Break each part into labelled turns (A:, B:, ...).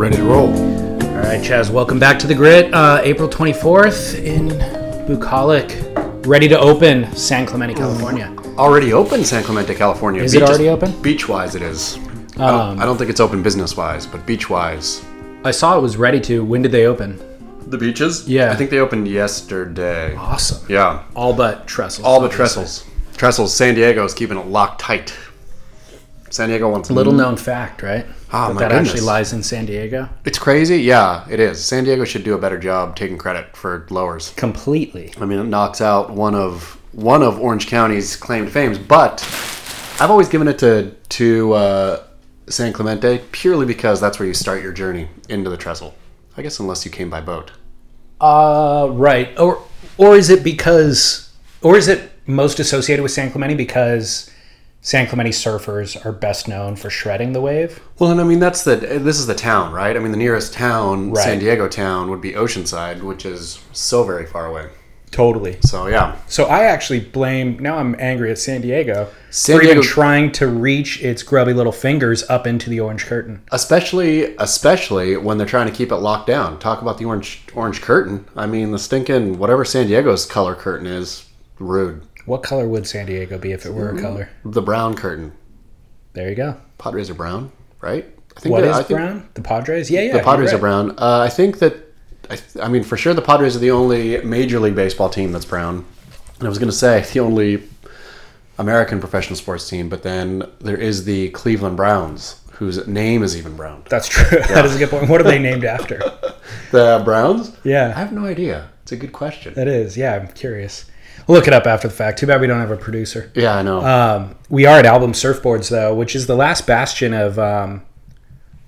A: Ready to roll.
B: All right, Chas, welcome back to the Grit. Uh, April 24th in Bucolic, ready to open San Clemente, California.
A: Already open San Clemente, California.
B: Is it already open?
A: Beach wise, it is. I,
B: Um,
A: don't, I don't think it's open business wise, but beach wise.
B: I saw it was ready to. When did they open?
A: The beaches?
B: Yeah.
A: I think they opened yesterday.
B: Awesome.
A: Yeah.
B: All but trestles.
A: All the
B: obviously.
A: trestles. Trestles. San Diego is keeping it locked tight. San Diego wants
B: Little known fact, right?
A: Ah,
B: that
A: my
B: that
A: goodness.
B: actually lies in San Diego.
A: It's crazy. Yeah, it is. San Diego should do a better job taking credit for lowers.
B: Completely.
A: I mean, it knocks out one of one of Orange County's claimed fames. But I've always given it to to uh, San Clemente purely because that's where you start your journey into the trestle. I guess unless you came by boat.
B: Uh, right. Or or is it because, or is it most associated with San Clemente because San Clemente surfers are best known for shredding the wave?
A: Well, and I mean that's the this is the town, right? I mean the nearest town,
B: Right.
A: San Diego town, would be Oceanside, which is so very far away.
B: Totally.
A: So yeah,
B: So I actually blame. Now I'm angry at San Diego
A: San
B: for even trying to reach its grubby little fingers up into the orange curtain.
A: especially especially when they're trying to keep it locked down. Talk about the orange orange curtain. I mean the stinking whatever San Diego's color curtain is, rude.
B: What color would San Diego be if it were
A: Mm-hmm.
B: a color?
A: The brown curtain.
B: There you go.
A: Padres are brown, right? I think
B: What
A: that-
B: is
A: I think
B: brown? The Padres? Yeah, yeah.
A: The Padres
B: right.
A: are brown. Uh, I think that I, th- I mean for sure the Padres are the only Major League Baseball team that's brown. And I was going to say the only American professional sports team, but then there is the Cleveland Browns, whose name is even brown.
B: That's true. that is a good point. What are they named after?
A: The Browns?
B: Yeah.
A: I have no idea. It's a good question.
B: that is. Yeah, I'm curious. We'll look it up after the fact. Too bad we don't have a producer.
A: Yeah, I know.
B: Um, we are at Album Surfboards though, which is the last bastion of um,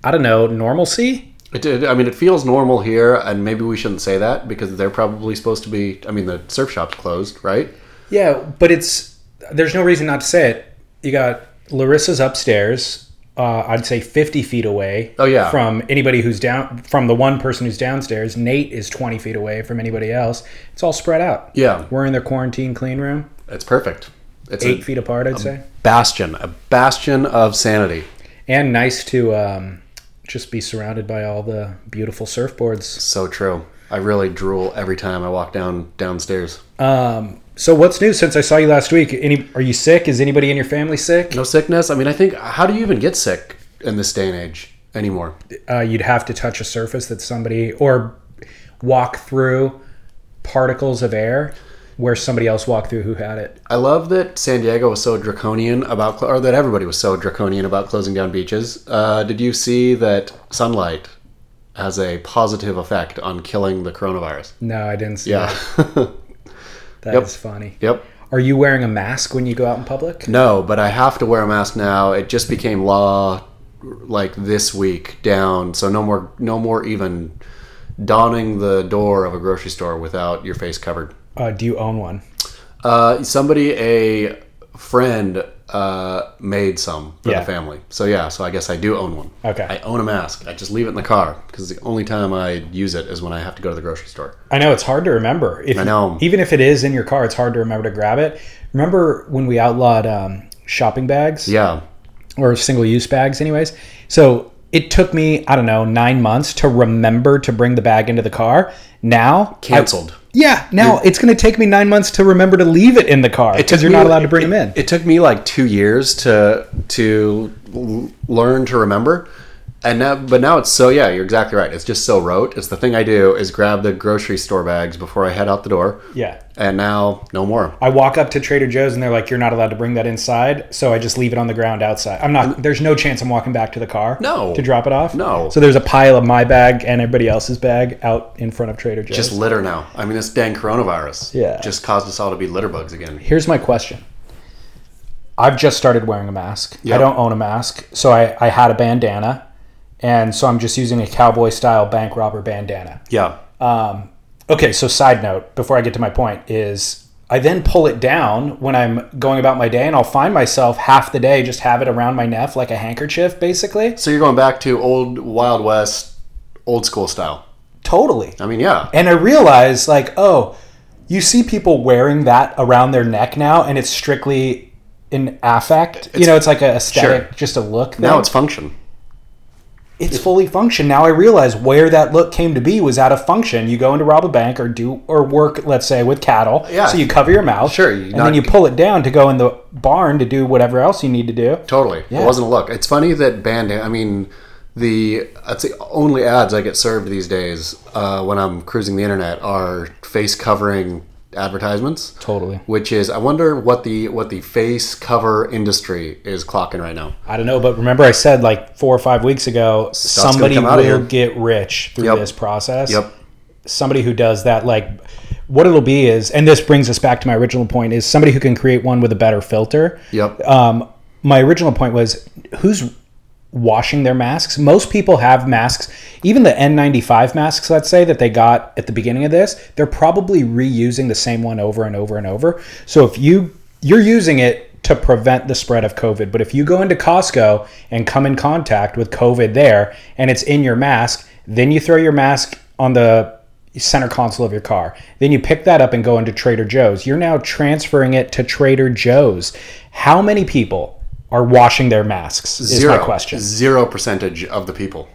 B: I don't know normalcy.
A: It did. I mean, it feels normal here, and maybe we shouldn't say that because they're probably supposed to be. I mean, the surf shop's closed, right?
B: Yeah, but it's there's no reason not to say it. You got Larissa's upstairs. Uh, I'd say 50 feet away.
A: Oh, yeah.
B: From anybody who's down, from the one person who's downstairs. Nate is 20 feet away from anybody else. It's all spread out.
A: Yeah,
B: We're in their quarantine clean room,
A: it's perfect. It's
B: eight
A: a
B: feet apart, I'd say.
A: bastion, a bastion of sanity.
B: And nice to um, just be surrounded by all the beautiful surfboards.
A: So true. I really drool every time I walk down downstairs.
B: Um, so what's new since I saw you last week? Any are you sick? Is anybody in your family sick?
A: No sickness. I mean, I think how do you even get sick in this day and age anymore?
B: Uh, you'd have to touch a surface that somebody or walk through particles of air where somebody else walked through who had it.
A: I love that San Diego was so draconian about, or that everybody was so draconian about closing down beaches. Uh, did you see that sunlight has a positive effect on killing the coronavirus?
B: No, I didn't see
A: Yeah.
B: that. That is
A: Yep.
B: funny.
A: yep.
B: Are you wearing a mask when you go out in public?
A: No, but I have to wear a mask now. It just became law like this week down, so no more no more even donning the door of a grocery store without your face covered.
B: Uh, do you own one?
A: Uh, somebody, a friend, uh, made some for
B: Yeah.
A: the family. So yeah, so I guess I do own one.
B: Okay.
A: I own a mask. I just leave it in the car because the only time I use it is when I have to go to the grocery store.
B: I know it's hard to remember. If,
A: I know.
B: Even if it is in your car, it's hard to remember to grab it. Remember when we outlawed um, shopping bags?
A: Yeah.
B: or single use bags, anyways. So it took me, I don't know, nine months to remember to bring the bag into the car. Now,
A: Cancelled.
B: I- yeah, now it's going to take me nine months to remember to leave it in the car because you're not allowed to bring
A: it-
B: them in.
A: It took me like two years to to learn to remember, and now, but now it's so yeah, you're exactly right. It's just so rote. It's the thing I do is grab the grocery store bags before I head out the door,
B: yeah.
A: and now no more.
B: I walk up to Trader Joe's and they're like, "You're not allowed to bring that inside," so I just leave it on the ground outside. I'm not. There's no chance I'm walking back to the car.
A: No.
B: To drop it off.
A: No.
B: So there's a pile of my bag and everybody else's bag out in front of Trader Joe's.
A: Just litter now. I mean, this dang coronavirus
B: Yeah.
A: just caused us all to be litter bugs again.
B: Here's my question. I've just started wearing a mask. I don't own a mask. So I, I had a bandana. And so I'm just using a cowboy style bank robber bandana.
A: Yeah.
B: Um, okay, so side note before I get to my point is I then pull it down when I'm going about my day and I'll find myself half the day just have it around my neck like a handkerchief basically.
A: So you're going back to old Wild West, old school style.
B: Totally.
A: I mean, yeah.
B: And I realize like, oh, you see people wearing that around their neck now and it's strictly an affect. you know, it's like a aesthetic,
A: Sure.
B: just a look.
A: Now it's function.
B: It's fully functioned. Now I realize where that look came to be was out of function. You go into rob a bank or do or work, let's say, with cattle.
A: Yeah.
B: So you cover your mouth.
A: Sure, you
B: And
A: not-
B: then you pull it down to go in the barn to do whatever else you need to do.
A: Totally.
B: Yeah.
A: It wasn't a look. It's funny that Bandana, I mean, the that's the only ads I get served these days uh, when I'm cruising the internet are face covering advertisements.
B: Totally.
A: Which is, I wonder what the what the face cover industry is clocking right now.
B: I don't know, but remember I said like four or five weeks ago,
A: gonna
B: somebody
A: come out of
B: will get rich through
A: Yep.
B: this process.
A: Yep.
B: Somebody who does that, like what it'll be is, and this brings us back to my original point, is somebody who can create one with a better filter.
A: Yep.
B: Um, my original point was who's washing their masks? Most people have masks, even the N95 masks, let's say, that they got at the beginning of this, they're probably reusing the same one over and over and over. So if you you're using it to prevent the spread of COVID, but if you go into Costco and come in contact with COVID there and it's in your mask, then you throw your mask on the center console of your car. Then you pick that up and go into Trader Joe's. You're now transferring it to Trader Joe's. How many people are washing their masks? Is
A: Zero.
B: my question.
A: Zero percentage of the people.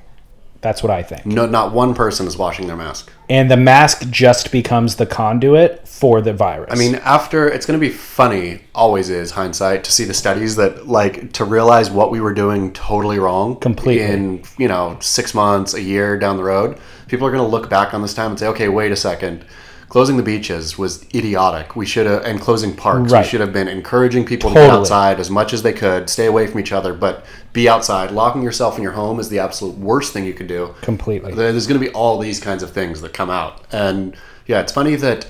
B: That's what I think.
A: No, not one person is washing their mask.
B: And the mask just becomes the conduit for the virus.
A: I mean, after it's going to be funny, always is hindsight to see the studies that like to realize what we were doing totally wrong
B: Completely.
A: in you know six months, a year down the road. People are going to look back on this time and say, okay, wait a second. Closing the beaches was idiotic. We should have, and closing parks,
B: Right.
A: we should have been encouraging people to get outside as much as they could, stay away from each other, but be outside. Locking yourself in your home is the absolute worst thing you could do.
B: completely.
A: There's going to be all these kinds of things that come out. And yeah, it's funny that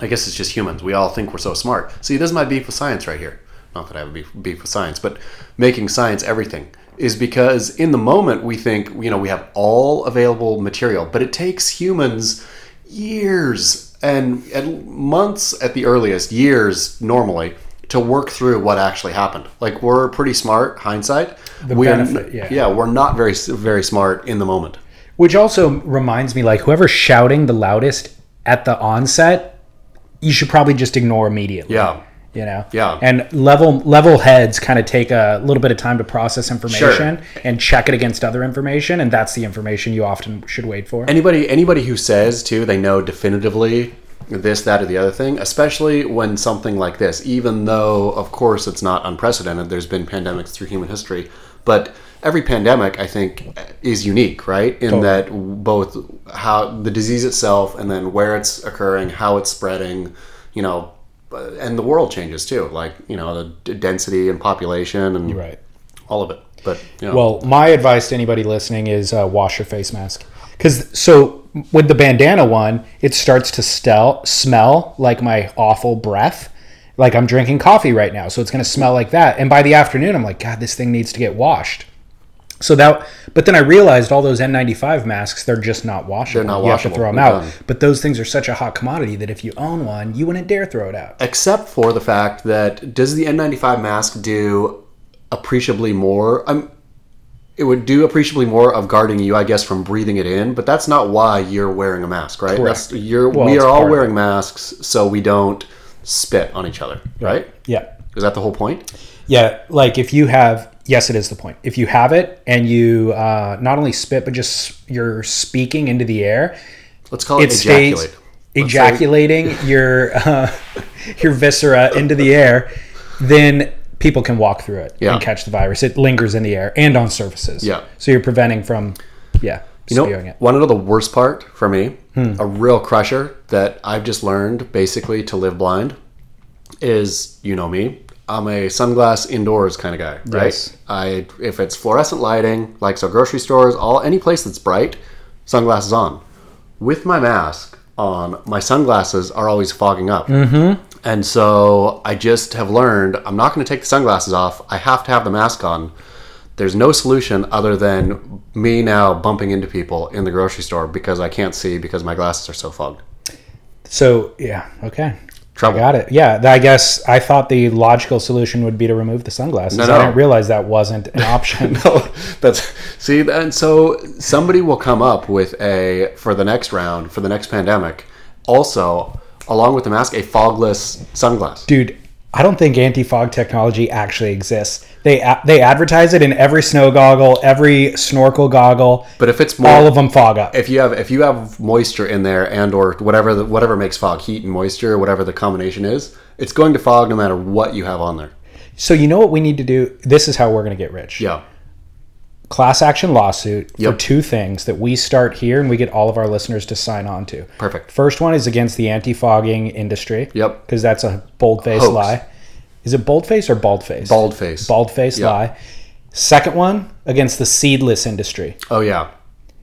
A: I guess it's just humans. We all think we're so smart. See, this is my beef with science right here. Not that I have a beef, beef with science, but making science everything is because in the moment we think, you know, we have all available material, but it takes humans years and, and months at the earliest, years normally, to work through what actually happened. Like we're pretty smart, hindsight.
B: The
A: we
B: benefit,
A: are,
B: yeah.
A: yeah, we're not very very smart in the moment.
B: Which also reminds me, like whoever's shouting the loudest at the onset, you should probably just ignore immediately.
A: Yeah.
B: You know.
A: Yeah.
B: And level level heads kind of take a little bit of time to process information and check it against other information, and that's the information you often should wait for.
A: anybody anybody who says too they know definitively this that or the other thing especially when something like this even though of course it's not unprecedented there's been pandemics through human history but every pandemic i think is unique right in that both how the disease itself and then where it's occurring how it's spreading you know and the world changes too like you know the d- density and population and
B: right.
A: all of it but you know
B: Well, my advice to anybody listening is uh, wash your face mask. Because so with the bandana one, it starts to stel- smell like my awful breath. Like I'm drinking coffee right now, so it's going to smell like that. And by the afternoon, I'm like, God, this thing needs to get washed. So that, but then I realized all those N95 masks, they're just not washable.
A: They're not
B: you have to throw them out.
A: done.
B: But those things are such a hot commodity that if you own one, you wouldn't dare throw it out.
A: except for the fact that does the N95 mask do appreciably more? Um, it would do appreciably more of guarding you, I guess, from breathing it in. But that's not why you're wearing a mask, right?
B: Correct.
A: That's, you're,
B: Well,
A: we are all wearing masks so we don't spit on each other, right?
B: Yeah.
A: Is that the whole point?
B: Yeah, like if you have, yes, it is the point. If you have it and you uh, not only spit, but just you're speaking into the air,
A: Let's call it,
B: it
A: ejaculate. Let's say-
B: ejaculating your uh, your viscera into the air, then people can walk through it
A: Yeah.
B: and catch the virus. It lingers in the air and on surfaces.
A: Yeah.
B: So you're preventing from, yeah,
A: You know,
B: spewing it.
A: want to know the worst part for me?
B: Hmm.
A: A real crusher that I've just learned basically to live blind is you know me. I'm a sunglass indoors kind of guy, right?
B: Yes.
A: I if it's fluorescent lighting, like so grocery stores, all any place that's bright, sunglasses on. With my mask on, my sunglasses are always fogging up. Mm-hmm. And so I just have learned I'm not going to take the sunglasses off. I have to have the mask on there's no solution other than me now bumping into people in the grocery store because I can't see because my glasses are so fogged.
B: So yeah, okay.
A: Trouble.
B: Got it. Yeah, I guess I thought the logical solution would be to remove the sunglasses.
A: No,
B: I didn't realize that wasn't an option.
A: No, that's see, and so somebody will come up with a for the next round for the next pandemic. Also, along with the mask, a fogless sunglass.
B: Dude, I don't think anti-fog technology actually exists. They a- they advertise it in every snow goggle, every snorkel goggle.
A: But if it's more,
B: all of them fog up.
A: if you have if you have moisture in there and or whatever the, whatever makes fog, heat and moisture, whatever the combination is, it's going to fog no matter what you have on there.
B: So you know what we need to do? This is how we're going to get rich.
A: Yeah.
B: Class action lawsuit for two things that we start here and we get all of our listeners to sign on to.
A: Perfect.
B: First one is against the anti-fogging industry.
A: Yep.
B: Because that's a bold-faced
A: Hoax.
B: lie. Is it bold-face or bald-face?
A: Bald face.
B: Bald-faced
A: Yeah.
B: lie. Second one against the seedless industry.
A: Oh yeah.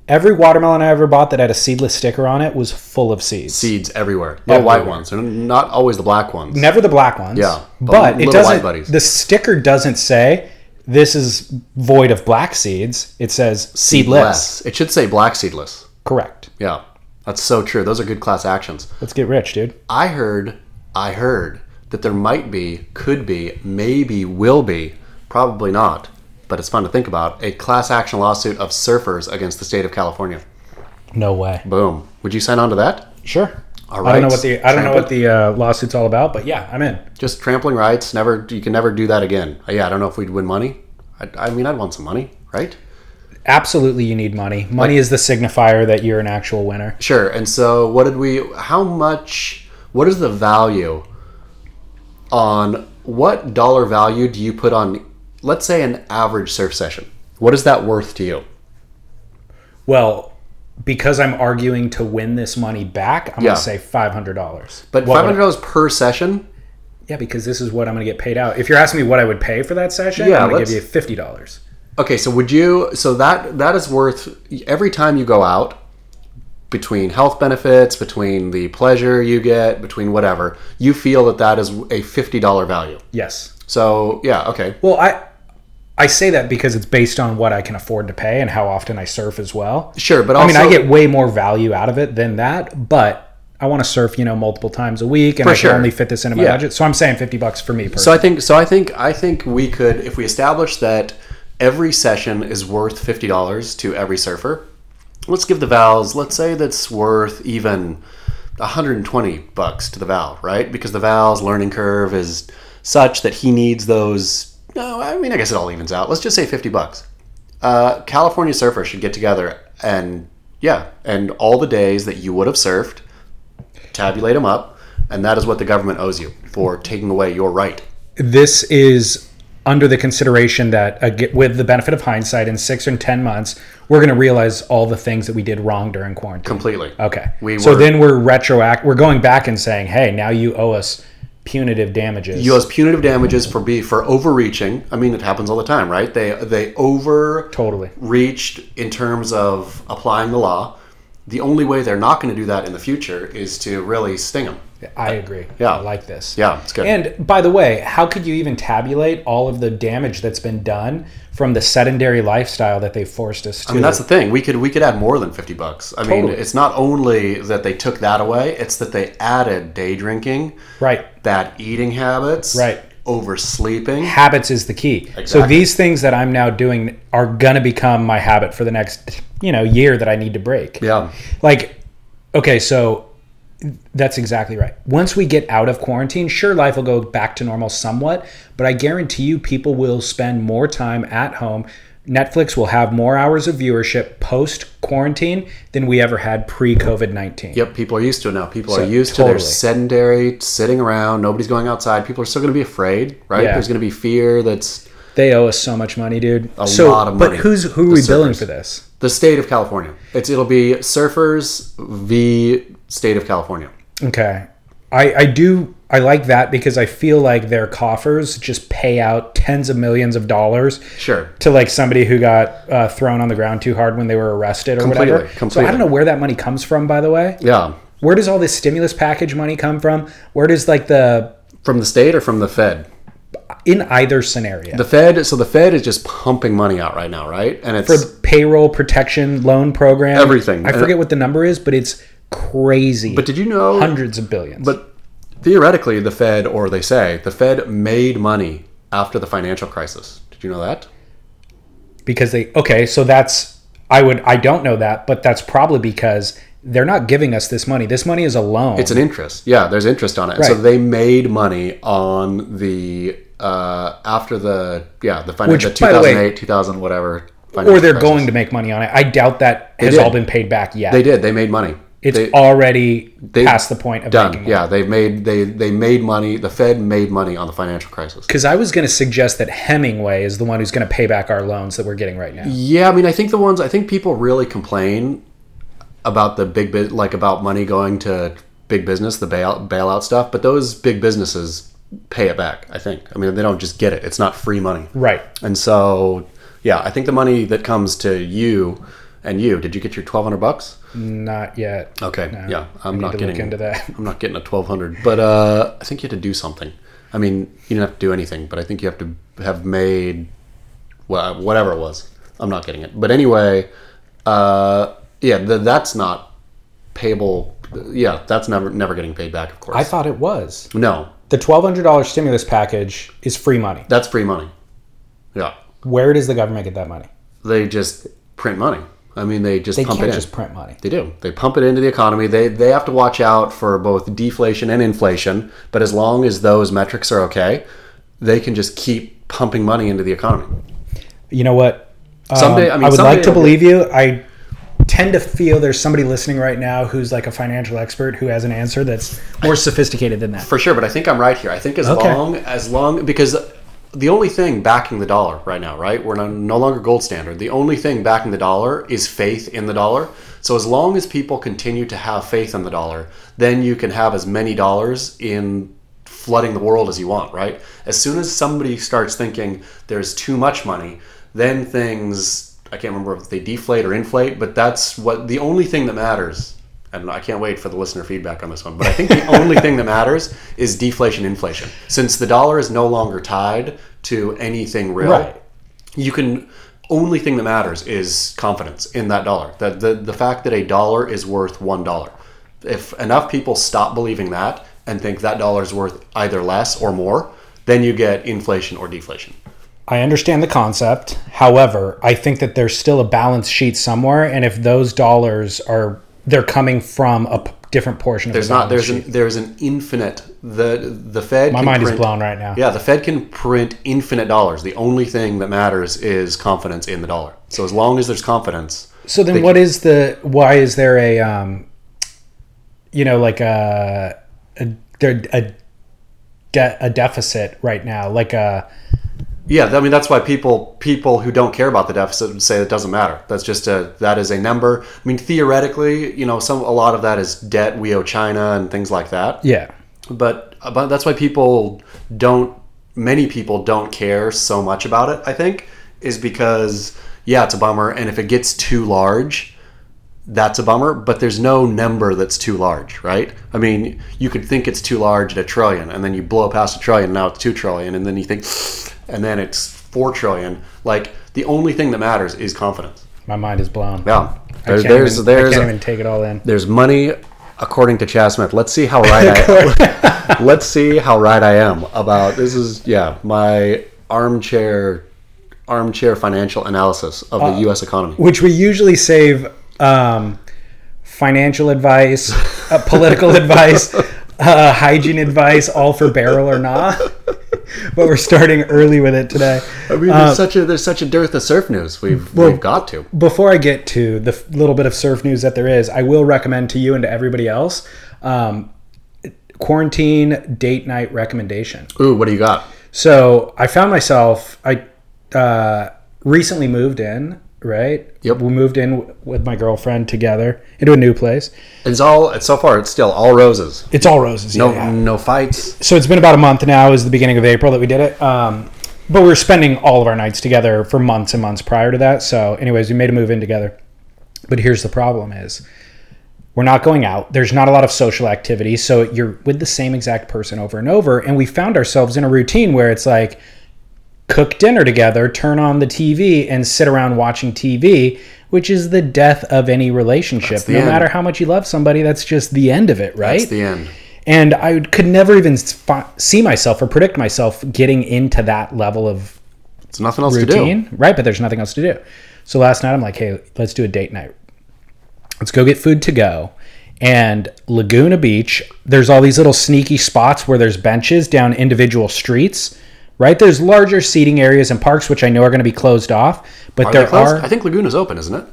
B: Every watermelon I ever bought that had a seedless sticker on it was full of seeds.
A: Seeds everywhere. White
B: Everywhere.
A: ones, and not always the black ones.
B: Never the black ones.
A: Yeah, but
B: But, it doesn't.
A: white buddies.
B: The sticker doesn't say this is void of black seeds. It says seedless.
A: Less. It should say black seedless.
B: Correct.
A: Yeah. That's so true. Those are good class actions.
B: Let's get rich, dude.
A: I heard, I heard that there might be, could be, maybe will be, probably not, but it's fun to think about, a class action lawsuit of surfers against the state of California.
B: No way.
A: Boom. Would you sign on to that?
B: Sure.
A: All
B: I don't know what the I don't know what the uh, lawsuit's all about, but yeah, I'm in.
A: Just trampling rights. Never. You can never do that again. Uh, Yeah. I don't know if we'd win money. I, I mean, I'd want some money, right?
B: Absolutely, you need money. Money is the signifier that you're an actual winner.
A: Sure. And so, what did we? How much? What is the value on what dollar value do you put on? Let's say an average surf session. What is that worth to you?
B: Well, because I'm arguing to win this money back, I'm
A: Yeah.
B: gonna say five hundred dollars.
A: But five hundred dollars per session.
B: Yeah, because this is what I'm gonna get paid out. If you're asking me what I would pay for that session,
A: Yeah,
B: I'm gonna
A: let's-
B: give you fifty dollars.
A: Okay, so would you? So that that is worth every time you go out. Between health benefits, between the pleasure you get, between whatever, you feel that that is a fifty dollar value.
B: Yes.
A: So yeah, okay,
B: Well, I I say that because it's based on what I can afford to pay and how often I surf as well.
A: sure. But
B: I mean, I get way more value out of it than that, but I want to surf, you know, multiple times a week, and I
A: sure.
B: can only fit this into my
A: Yeah.
B: budget. So I'm saying fifty bucks for me.
A: So I think so I think I think we could if we establish that every session is worth fifty dollars to every surfer. Let's give the Vals. Let's say that's worth even 120 bucks to the Val, right? Because the Val's learning curve is such that he needs those. No, I mean I guess it all evens out. Let's just say 50 bucks. Uh, California surfers should get together and yeah, and all the days that you would have surfed, tabulate them up, and that is what the government owes you for taking away your right.
B: this is under the consideration that uh, with the benefit of hindsight, in six or ten months, we're going to realize all the things that we did wrong during quarantine.
A: Completely.
B: Okay.
A: We
B: so
A: were-
B: then we're retroact. We're going back and saying, "Hey, now you owe us punitive damages."
A: You owe punitive damages for be for overreaching. I mean, it happens all the time, right? They they over
B: Totally.
A: reached in terms of applying the law. The only way they're not going to do that in the future is to really sting them.
B: I agree.
A: Yeah.
B: I like this.
A: Yeah, it's good.
B: And by the way, how could you even tabulate all of the damage that's been done from the sedentary lifestyle that they forced us to?
A: I mean, that's the thing. We could we could add more than fifty bucks. I mean, it's not only that they took that away; it's that they added day drinking,
B: right.
A: bad eating habits,
B: Right.
A: oversleeping.
B: Habits is the key.
A: Exactly.
B: So these things that I'm now doing are gonna become my habit for the next, you know, year that I need to break.
A: Yeah,
B: Like, okay, so that's exactly right. Once we get out of quarantine, sure, life will go back to normal somewhat, but I guarantee you people will spend more time at home. Netflix will have more hours of viewership post quarantine than we ever had pre COVID 19.
A: Yep, people are used to it now. People
B: So,
A: are used to their
B: totally.
A: sedentary sitting around. Nobody's going outside. People are still going to be afraid, right?
B: Yeah.
A: There's going to be fear. That's
B: They owe us so much money, dude.
A: A
B: so,
A: lot of money.
B: But who's who are we billing for this?
A: the state of California. It's it'll be surfers v state of California.
B: Okay. I, I do I like that because I feel like their coffers just pay out tens of millions of dollars
A: Sure.
B: to like somebody who got uh, thrown on the ground too hard when they were arrested or
A: Completely,
B: whatever. So I don't know where that money comes from, by the way.
A: Yeah,
B: Where does all this stimulus package money come from? Where does like the
A: from the state or from the Fed.
B: in either scenario
A: The Fed. So the Fed is just pumping money out right now, right? And it's
B: for payroll protection loan program?
A: Everything.
B: I forget what the number is, but it's crazy.
A: But did you know?
B: hundreds of billions.
A: But theoretically, the Fed, or they say, the Fed made money after the financial crisis. Did you know that?
B: because they okay so that's i would i don't know that but that's probably because they're not giving us this money. This money is a loan.
A: It's an interest. Yeah, there's interest on it. So they made money on the uh, after the yeah the financial
B: Which, by the way-
A: 2008 2000 whatever.
B: or they're
A: crisis.
B: going to make money on it. I doubt that has
A: did.
B: all been paid back yet.
A: They did. They made money.
B: It's
A: They-
B: already past the point of
A: done. Yeah, they've made they they made money. The Fed made money on the financial crisis.
B: Because I was going to suggest that Hemingway is the one who's going to pay back our loans that we're getting right now.
A: Yeah, I mean, I think the ones I think people really complain about the big bit like about money going to big business, the bail, bailout stuff, but those big businesses pay it back. I think. I mean, they don't just get it; it's not free money.
B: Right.
A: And so, yeah, I think the money that comes to you and you. Did you get your twelve hundred bucks?
B: Not yet.
A: Okay,
B: No,
A: yeah, I'm not getting
B: into that.
A: I'm not getting a twelve hundred, but uh, I think you had to do something. I mean, you didn't have to do anything, but I think you have to have made well, whatever it was. I'm not getting it, but anyway, uh, yeah, th- that's not payable. Yeah, that's never never getting paid back. Of course,
B: I thought it was.
A: no,
B: The $1,200 stimulus package is free money.
A: that's free money. Yeah,
B: Where does the government get that money?
A: they just print money. I mean, they just
B: They
A: pump
B: can't
A: it in.
B: just print money.
A: They do. They pump it into the economy. They they have to watch out for both deflation and inflation. But as long as those metrics are okay, they can just keep pumping money into the economy.
B: You know what? Um,
A: Someday- I mean,
B: would
A: someday
B: like to believe you. I tend to feel there's somebody listening right now who's like a financial expert who has an answer that's more sophisticated than that.
A: For sure, but I think I'm right here. I think as
B: Okay.
A: long as long because the only thing backing the dollar right now, right? We're no, longer gold standard. The only thing backing the dollar is faith in the dollar. So as long as people continue to have faith in the dollar, then you can have as many dollars in flooding the world as you want, right? As soon as somebody starts thinking there's too much money, then things I can't remember if they deflate or inflate, but that's what the only thing that matters. And I can't wait for the listener feedback on this one, but I think the only thing that matters is deflation, inflation. Since the dollar is no longer tied to anything real,
B: Right.
A: you can only thing that matters is confidence in that dollar. That the, the fact that a dollar is worth one dollar. If enough people stop believing that and think that dollar is worth either less or more, then you get inflation or deflation.
B: I understand the concept. However, I think that there's still a balance sheet somewhere, and if those dollars are they're coming from a p- different portion of
A: There's
B: the
A: not there's
B: sheet.
A: an, there's an infinite the the Fed
B: My
A: can
B: mind is blown right now.
A: Yeah, the Fed can print infinite dollars. The only thing that matters is confidence in the dollar. So as long as there's confidence,
B: So then, what is the? Why is there a, um, you know, like a a there a, de- a deficit right now? Like a
A: Yeah, I mean that's why people people who don't care about the deficit would say it doesn't matter. That's just a that is a number. I mean theoretically, you know, some a lot of that is debt we owe China and things like that.
B: yeah,
A: But but that's why people don't many people don't care so much about it, I think, is because yeah, it's a bummer and if it gets too large, that's a bummer, but there's no number that's too large, right? I mean, you could think it's too large at a trillion, and then you blow past a trillion, now it's two trillion, and then you think, and then it's four trillion. Like the only thing that matters is confidence.
B: my mind is blown.
A: Yeah,
B: I
A: there's
B: even,
A: there's,
B: I can't even take it all in.
A: there's money, according to Chas Smith. Let's see how right I. let's see how right I am about this. Is yeah, my armchair armchair financial analysis of
B: Uh,
A: the U.S. economy.
B: Which we usually save um, financial advice, uh, political advice, uh, hygiene advice, all for barrel or not. But we're starting early with it today.
A: I mean, there's such a there's such a dearth of surf news. We've we've got to.
B: before I get to the little bit of surf news that there is, I will recommend to you and to everybody else um, quarantine date night recommendation.
A: Ooh, what do you got?
B: So I found myself, I uh, recently moved in, right?
A: Yep.
B: We moved in w- with my girlfriend together into a new place.
A: It's all so far. It's still all roses.
B: It's all roses.
A: No
B: yeah,
A: no fights.
B: So it's been about a month now. Is the beginning of April that we did it. Um, but we were spending all of our nights together for months and months prior to that. So, anyways, we made a move in together. But here's the problem: is we're not going out. There's not a lot of social activity. So you're with the same exact person over and over. And we found ourselves in a routine where it's like cook dinner together, turn on the TV, and sit around watching TV, which is the death of any relationship. No
A: end.
B: matter how much you love somebody, that's just the end of it, right?
A: That's the end.
B: and I could never even see myself or predict myself getting into that level of
A: It's nothing else to do.
B: routine, right? But there's nothing else to do. So last night I'm like, hey, let's do a date night. let's go get food to go. And Laguna Beach, there's all these little sneaky spots where there's benches down individual streets, right? There's larger seating areas and parks, which I know are going to be closed off, but
A: Are
B: there
A: closed?
B: are.
A: I think Laguna's open, isn't it?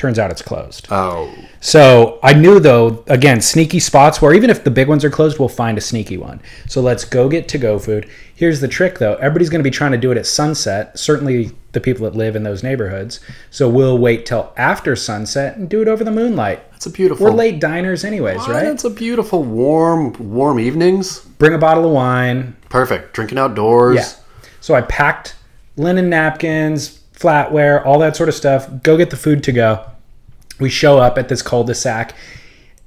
B: Turns out it's closed.
A: Oh,
B: So I knew though, again, sneaky spots where even if the big ones are closed, we'll find a sneaky one. So let's go get to go food. Here's the trick though everybody's going to be trying to do it at sunset, certainly the people that live in those neighborhoods. So we'll wait till after sunset and do it over the moonlight.
A: that's a beautiful.
B: We're late diners, anyways, right?
A: It's a beautiful, warm, warm evenings.
B: Bring a bottle of wine.
A: Perfect. Drinking outdoors.
B: Yeah. So I packed linen napkins, flatware, all that sort of stuff. Go get the food to go. We show up at this cul-de-sac.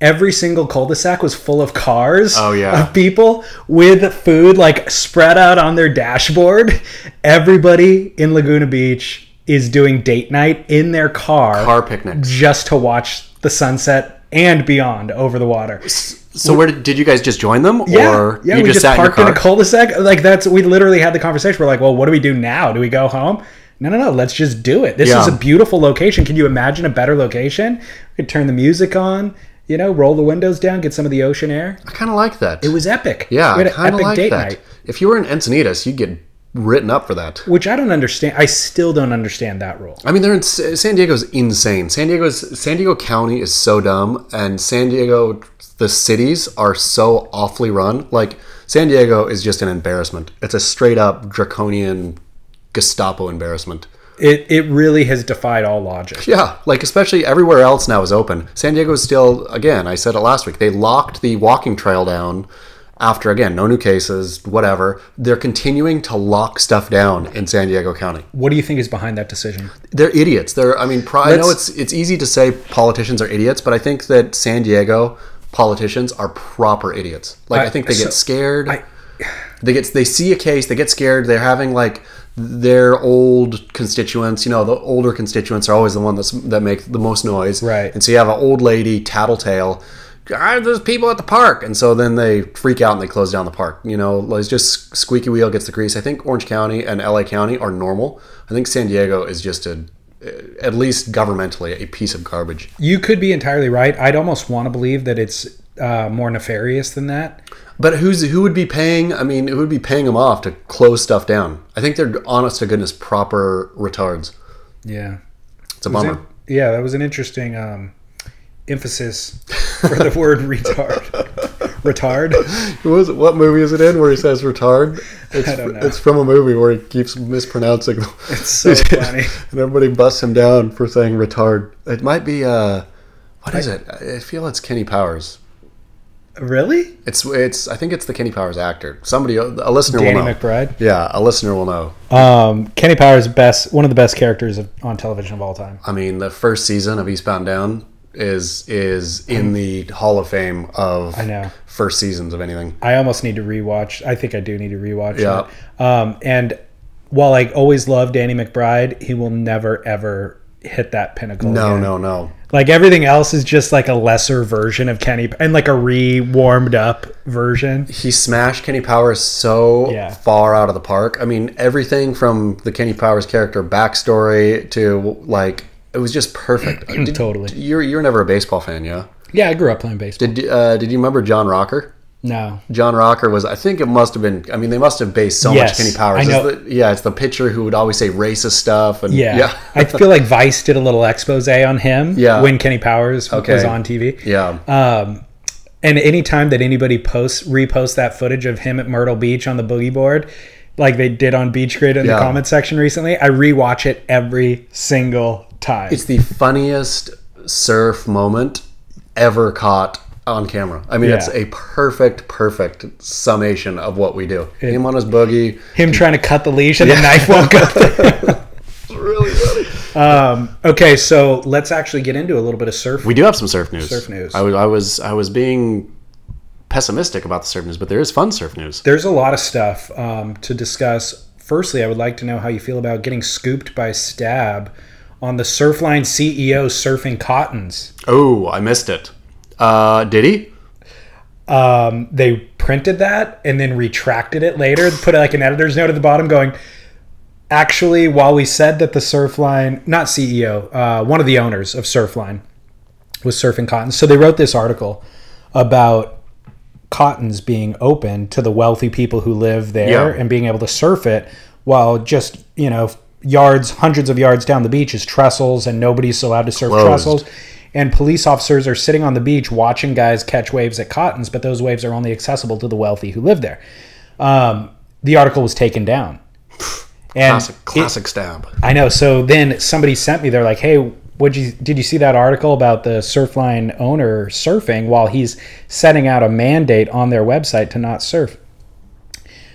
B: Every single cul-de-sac was full of cars.
A: Oh, yeah.
B: Of people with food like spread out on their dashboard. Everybody in Laguna Beach is doing date night in their car,
A: Car picnics.
B: just to watch the sunset and beyond over the water.
A: So where did, did you guys just join them,
B: Yeah,
A: or
B: yeah.
A: you
B: we
A: just,
B: just,
A: sat
B: parked
A: in
B: in, a cul-de-sac. Like that's we literally had the conversation. We're like, well, what do we do now? Do we go home? No, no, no. Let's just do it. This
A: Yeah.
B: is a beautiful location. Can you imagine a better location? We could turn the music on. You know, roll the windows down, get some of the ocean air.
A: I kind of like that.
B: It was epic.
A: yeah, I kind of
B: epic
A: like
B: date
A: that.
B: night,
A: If you were in Encinitas, you'd get written up for that.
B: which I don't understand. I still don't understand that rule.
A: I mean, they're in San Diego's insane. San Diego's San Diego County is so dumb, and San Diego, the cities are so awfully run. Like San Diego is just an embarrassment. It's a straight up draconian Gestapo embarrassment.
B: It it really has defied all logic.
A: Yeah, like especially everywhere else now is open. San Diego is still, again, I said it last week. They locked the walking trail down after again no new cases, whatever. They're continuing to lock stuff down in San Diego County.
B: What do you think is behind that decision?
A: They're idiots. They're. I mean, I know it's it's easy to say politicians are idiots, but I think that San Diego politicians are proper idiots. Like I,
B: I-
A: think they
B: so-
A: get scared.
B: I-
A: they get they see a case, they get scared. They're having like their old constituents. You know, the older constituents are always the one that's that make the most noise.
B: Right.
A: And so you have an old lady tattletale. Ah, there's people at the park, and so then they freak out and they close down the park. You know, it's just squeaky wheel gets the grease. I think Orange County and LA County are normal. I think San Diego is just a, at least governmentally, a piece of garbage.
B: You could be entirely right. I'd almost want to believe that it's uh, more nefarious than that.
A: But who's who would be paying? I mean, who would be paying them off to close stuff down? I think they're honest to goodness proper retards.
B: Yeah.
A: It's a bummer.
B: yeah, that was an interesting um, emphasis for the word retard. retard.
A: What, was it, what movie is it in where he says retard? It's,
B: I don't know.
A: It's from a movie where he keeps mispronouncing.
B: It's so funny.
A: and everybody busts him down for saying retard. It might be uh, what is it? I feel it's Kenny Powers.
B: Really?
A: It's it's. I think it's the Kenny Powers actor. Somebody, a listener
B: Danny
A: will know.
B: McBride.
A: Yeah, a listener will know.
B: Um, Kenny Powers, best one of the best characters of, on television of all time.
A: I mean, the first season of Eastbound Down is is in the Hall of Fame of
B: I know.
A: first seasons of anything.
B: I almost need to rewatch. I think I do need to rewatch
A: Yeah.
B: it. Um, and while I always love Danny McBride, he will never ever hit that pinnacle.
A: No,
B: again.
A: no, no.
B: Like everything else is just like a lesser version of Kenny and like a re warmed up version.
A: He smashed Kenny Powers so
B: Yeah.
A: far out of the park. I mean, everything from the Kenny Powers character backstory to like it was just perfect. Did-
B: Totally.
A: You're you're never a baseball fan, yeah?
B: Yeah, I grew up playing baseball.
A: Did uh, did you remember John Rocker?
B: No.
A: John Rocker was. I think it must have been. I mean, they must have based so
B: Yes,
A: much Kenny Powers.
B: I
A: It's the- yeah, it's the pitcher who would always say racist stuff and
B: Yeah.
A: yeah,
B: I feel like Vice did a little expose on him
A: Yeah.
B: when Kenny Powers was on TV.
A: yeah.
B: Um, and anytime that anybody posts reposts that footage of him at Myrtle Beach on the boogie board, like they did on BeachGrit in
A: Yeah.
B: the comment section recently, I rewatch it every single time.
A: It's the funniest surf moment ever caught on camera. I mean, it's a perfect, perfect summation of what we do. Him on his boogie.
B: him trying to cut the leash and the knife won't go through.
A: Really funny.
B: Um, okay, so let's actually get into a little bit of surf.
A: We do have some surf news.
B: Surf news.
A: I was, I was, I was being pessimistic about the surf news, but there is fun surf news.
B: There's a lot of stuff um, to discuss. Firstly, I would like to know how you feel about getting scooped by Stab on the Surfline CEO surfing cottons.
A: Oh, I missed it. Uh, did he?
B: um, they printed that and then retracted it later, put like an editor's note at the bottom going, actually, while we said that the Surfline, not CEO, uh, one of the owners of Surfline, was surfing cottons. So they wrote this article about cottons being open to the wealthy people who live there
A: Yeah.
B: and being able to surf it while just, you know, yards, hundreds of yards down the beach is trestles and nobody's allowed to surf
A: Closed.
B: trestles. And police officers are sitting on the beach watching guys catch waves at cottons, but those waves are only accessible to the wealthy who live there. Um, the article was taken down. And
A: Classic,
B: it-
A: classic stab.
B: I know. So then somebody sent me. They're like, "Hey, would you did you see that article about the Surfline owner surfing while he's setting out a mandate on their website to not surf?"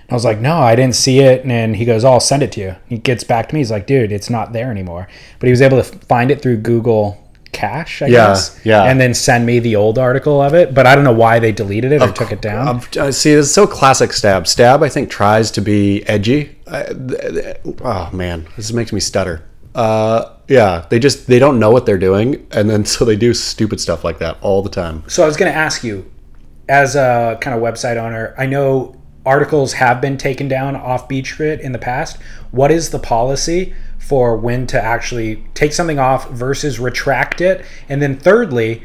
B: I was like, "No, I didn't see it." And he goes, oh, "I'll send it to you." He gets back to me. He's like, "Dude, it's not there anymore." But he was able to find it through Google Cache, I
A: Yeah,
B: guess.
A: yeah.
B: And then send me the old article of it. But I don't know why they deleted it or took it down.
A: Uh, see, it's so classic stab. Stab, I think, tries to be edgy. Th- oh man, this makes me stutter. Uh, yeah, they just they don't know what they're doing, and then so they do stupid stuff like that all the time.
B: So I was going to ask you, as a kind of website owner, I know articles have been taken down off BeachGrit in the past. What is the policy for when to actually take something off versus retract it? And then thirdly,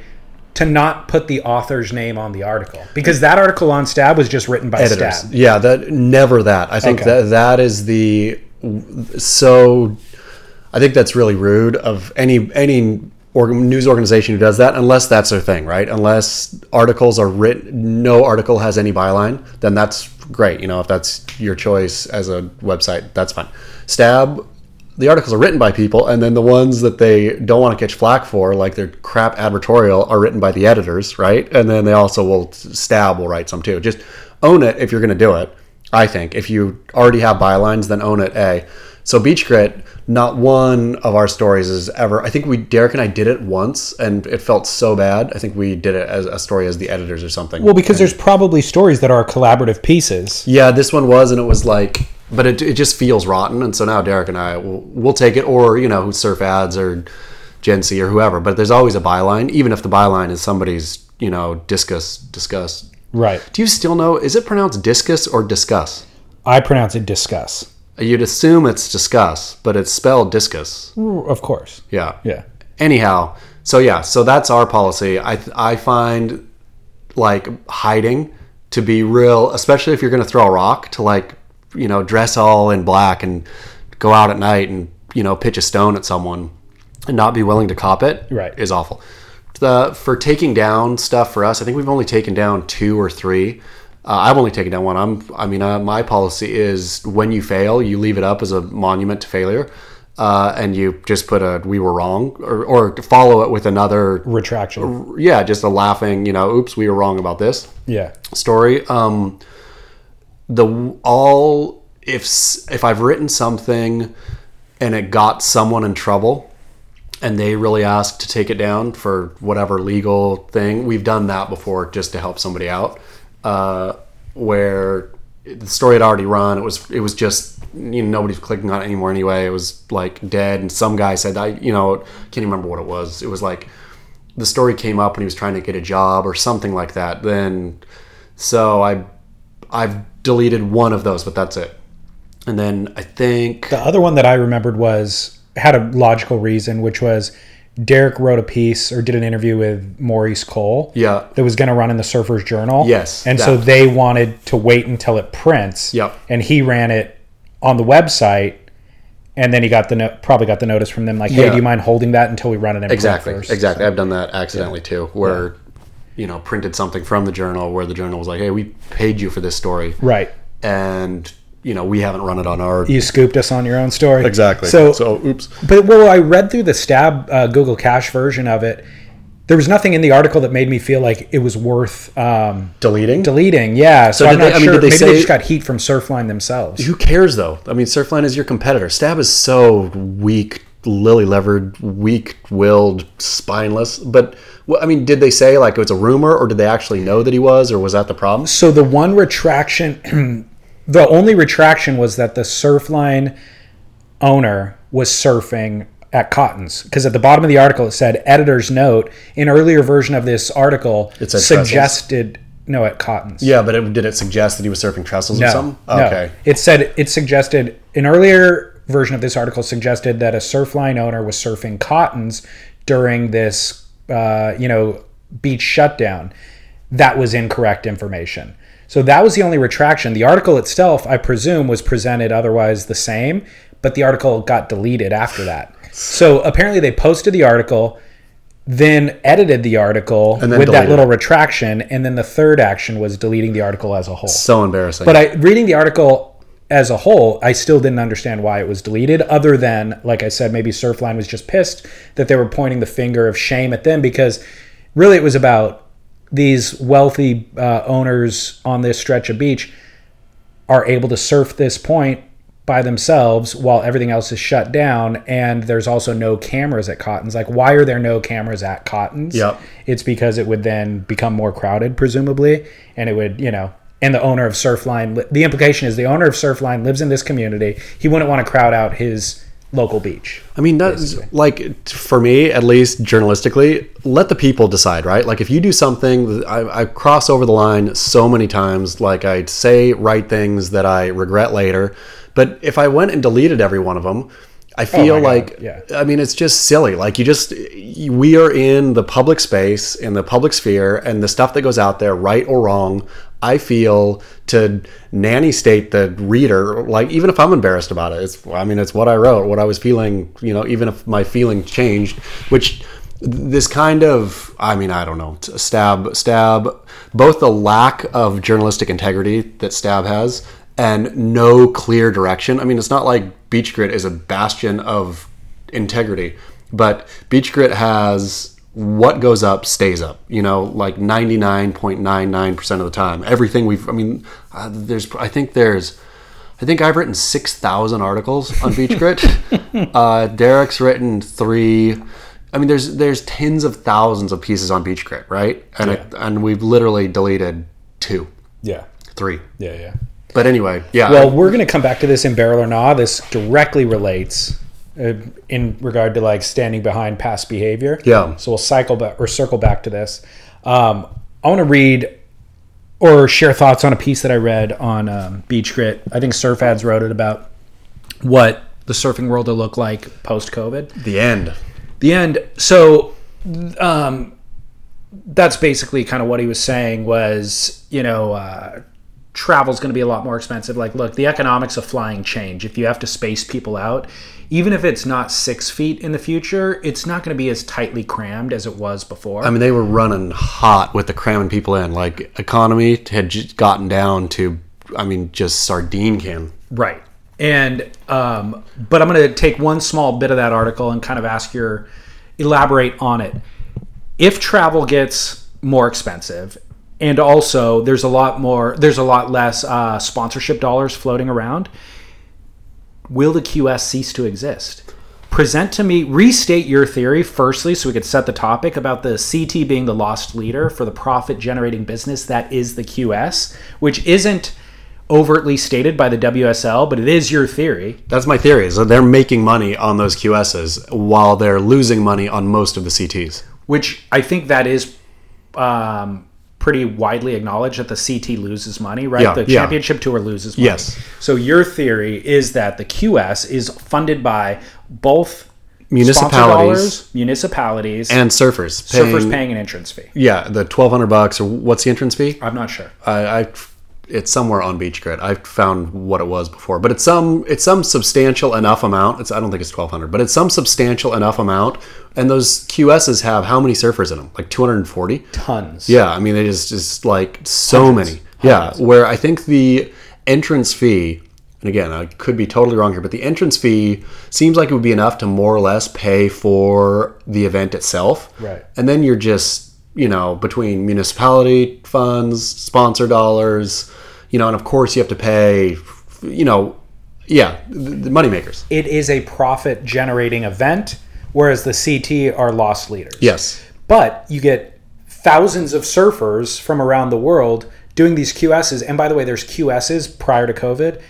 B: to not put the author's name on the article because that article on Stab was just written by
A: Editors,
B: Stab.
A: yeah, that never that. I think
B: Okay.
A: that that is the so. I think that's really rude of any any news organization who does that, unless that's their thing, right? Unless articles are written, no article has any byline, then that's great. You know, if that's your choice as a website, that's fine. Stab, the articles are written by people, and then the ones that they don't want to catch flack for, like their crap advertorial, are written by the editors, right? And then they also will Stab will write some too. Just own it if you're going to do it. I think if you already have bylines, then own it. A. So Beach Grit, not one of our stories is ever. I think we Derek and I did it once, and it felt so bad. I think we did it as a story as the editors or something.
B: Well, because there's probably stories that are collaborative pieces.
A: Yeah, this one was, and it was like, but it, it just feels rotten. And so now Derek and I will we'll take it, or you know, Surf Ads or Gen C or whoever. But there's always a byline, even if the byline is somebody's, you know, discus discuss.
B: Right.
A: Do you still know? Is it pronounced discus or discuss?
B: I pronounce it discuss.
A: You'd assume it's discuss, but it's spelled discus.
B: Of course.
A: Yeah.
B: Yeah.
A: Anyhow, so yeah, so that's our policy. I I find like hiding to be real, especially if you're going to throw a rock to like you know dress all in black and go out at night and you know pitch a stone at someone and not be willing to cop it.
B: Right.
A: is awful. The for taking down stuff for us, I think we've only taken down two or three. Uh, I've only taken down one. I'm. I mean, uh, my policy is when you fail, you leave it up as a monument to failure, uh, and you just put a "we were wrong" or, or follow it with another.
B: Retraction.
A: Yeah, just a laughing. You know, oops, we were wrong about this
B: Yeah.
A: story. Um, the all if if I've written something and it got someone in trouble, and they really asked to take it down for whatever legal thing, we've done that before just to help somebody out. Uh, where the story had already run, it was it was just you know nobody's clicking on it anymore anyway. It was like dead, and some guy said I you know can't remember what it was. It was like the story came up when he was trying to get a job or something like that. Then, so I, I've deleted one of those, but that's it. And then I think
B: The other one that I remembered was had a logical reason, which was Derek wrote a piece or did an interview with Maurice Cole.
A: Yeah.
B: That was going to run in the Surfer's Journal.
A: Yes,
B: And so they wanted to wait until it prints.
A: Yep.
B: And he ran it on the website. And then he got the no- probably got the notice from them like, hey,
A: Yeah.
B: do you mind holding that until we run it in
A: exactly,
B: first?
A: exactly. I've done that accidentally too, where you know printed something from the journal where the journal was like, "Hey, we paid you for this story,"
B: Right.
A: and you know we haven't run it on our
B: You scooped us on your own story.
A: exactly.
B: So,
A: so oops.
B: but well, I read through the Stab uh, Google Cache version of it. There was nothing in the article that made me feel like it was worth um,
A: Deleting.
B: deleting. Yeah, so,
A: So
B: I'm
A: did they-
B: not
A: I mean,
B: sure.
A: did they
B: Maybe they just got heat from Surfline themselves.
A: Who cares though? I mean, Surfline is your competitor. Stab is so weak, lily levered, weak willed, spineless. But well, I mean, did they say like it's a rumor, or did they actually know that he was, or was that the problem?
B: So the one retraction, the only retraction was that the Surfline owner was surfing at Cotton's because at the bottom of the article it said editor's note. An earlier version of this article
A: It said
B: suggested no at Cotton's.
A: Yeah, but it, did it suggest that he was surfing trestles or
B: No,
A: something?
B: no.
A: Okay.
B: It said it suggested an earlier version of this article suggested that a Surfline owner was surfing cottons during this uh, you know, beach shutdown. That was incorrect information. So that was the only retraction. The article itself, I presume, was presented otherwise the same, but the article got deleted after that. So apparently they posted the article, then edited the article with that little retraction, and then the third action was deleting the article as a whole.
A: So embarrassing.
B: But I reading the article as a whole, I still didn't understand why it was deleted, other than, like I said, maybe Surfline was just pissed that they were pointing the finger of shame at them because really it was about these wealthy uh, owners on this stretch of beach are able to surf this point by themselves while everything else is shut down and there's also no cameras at Cotton's. Like why are there no cameras at Cotton's?
A: Yep.
B: It's because it would then become more crowded presumably and it would, you know, and the owner of Surfline the implication is the owner of Surfline lives in this community. He wouldn't want to crowd out his local beach.
A: I mean, that's like for me, at least journalistically, let the people decide, right? Like, if you do something, I, I cross over the line so many times. Like, I say right things that I regret later. But if I went and deleted every one of them, I
B: oh feel Oh
A: like,
B: yeah.
A: I mean, it's just silly. Like, you just, we are in the public space, in the public sphere, and the stuff that goes out there, right or wrong, I feel to nanny state the reader, like even if I'm embarrassed about it, it's I mean it's what I wrote, what I was feeling, you know, even if my feeling changed, which this kind of I mean I don't know stab stab both the lack of journalistic integrity that stab has and no clear direction. I mean it's not like Beach Grit is a bastion of integrity, but Beach Grit has what goes up stays up you know like 99.99% of the time. Everything we've i mean uh, there's i think there's i think i've written 6000 articles on beach grit. Uh, derek's written three. I mean there's there's tens of thousands of pieces on beach grit right? And I, and we've literally deleted two.
B: Yeah.
A: three.
B: Yeah, yeah.
A: but anyway yeah.
B: Well, we're going to come back to this in Barrel or Nah. This directly relates in regard to like standing behind past behavior.
A: Yeah.
B: So we'll cycle back or circle back to this. Um, I want to read or share thoughts on a piece that I read on um, Beach Grit. I think Surf Ads wrote it about what the surfing world will look like post COVID
A: the end
B: the end so um that's basically kind of what he was saying was you know uh travel's going to be a lot more expensive like look the economics of flying change if you have to space people out even if it's not six feet in the future it's not going to be as tightly crammed as it was before
A: I mean, they were running hot with the cramming people in. Like economy had just gotten down to, I mean, just sardine can.
B: Right. And um, but I'm going to take one small bit of that article and kind of ask your elaborate on it. If travel gets more expensive, and also there's a lot more, there's a lot less uh, sponsorship dollars floating around. Will the QS cease to exist? Present to me, restate your theory firstly, so we could set the topic about the CT being the lost leader for the profit generating business that is the QS, which isn't overtly stated by the WSL, but it is your theory.
A: That's my theory. Is that they're making money on those QSs while they're losing money on most of the CTs.
B: which I think that is um, pretty widely acknowledged that the CT loses money, right?
A: Yeah,
B: the
A: yeah.
B: championship tour loses money.
A: Yes.
B: So your theory is that the QS is funded by both
A: Municipalities.
B: dollars, municipalities,
A: And surfers paying,
B: surfers paying an entrance fee.
A: yeah, the twelve hundred bucks or what's the entrance fee?
B: I'm not sure.
A: I, I it's somewhere on Beach Grit. I found what it was before, but it's some it's some substantial enough amount. It's I don't think it's twelve hundred, but it's some substantial enough amount. And those QSs have how many surfers in them? Like two hundred and forty.
B: Tons.
A: Yeah, I mean, it is just like so many. Yeah, where I think the entrance fee, and again, I could be totally wrong here, but the entrance fee seems like it would be enough to more or less pay for the event itself.
B: Right.
A: And then you're just, you know, between municipality funds, sponsor dollars, you know, and of course you have to pay, you know, yeah, the, moneymakers.
B: It is a profit generating event, whereas the CT are lost leaders.
A: Yes.
B: But you get thousands of surfers from around the world doing these QSs. And by the way, there's QSs prior to COVID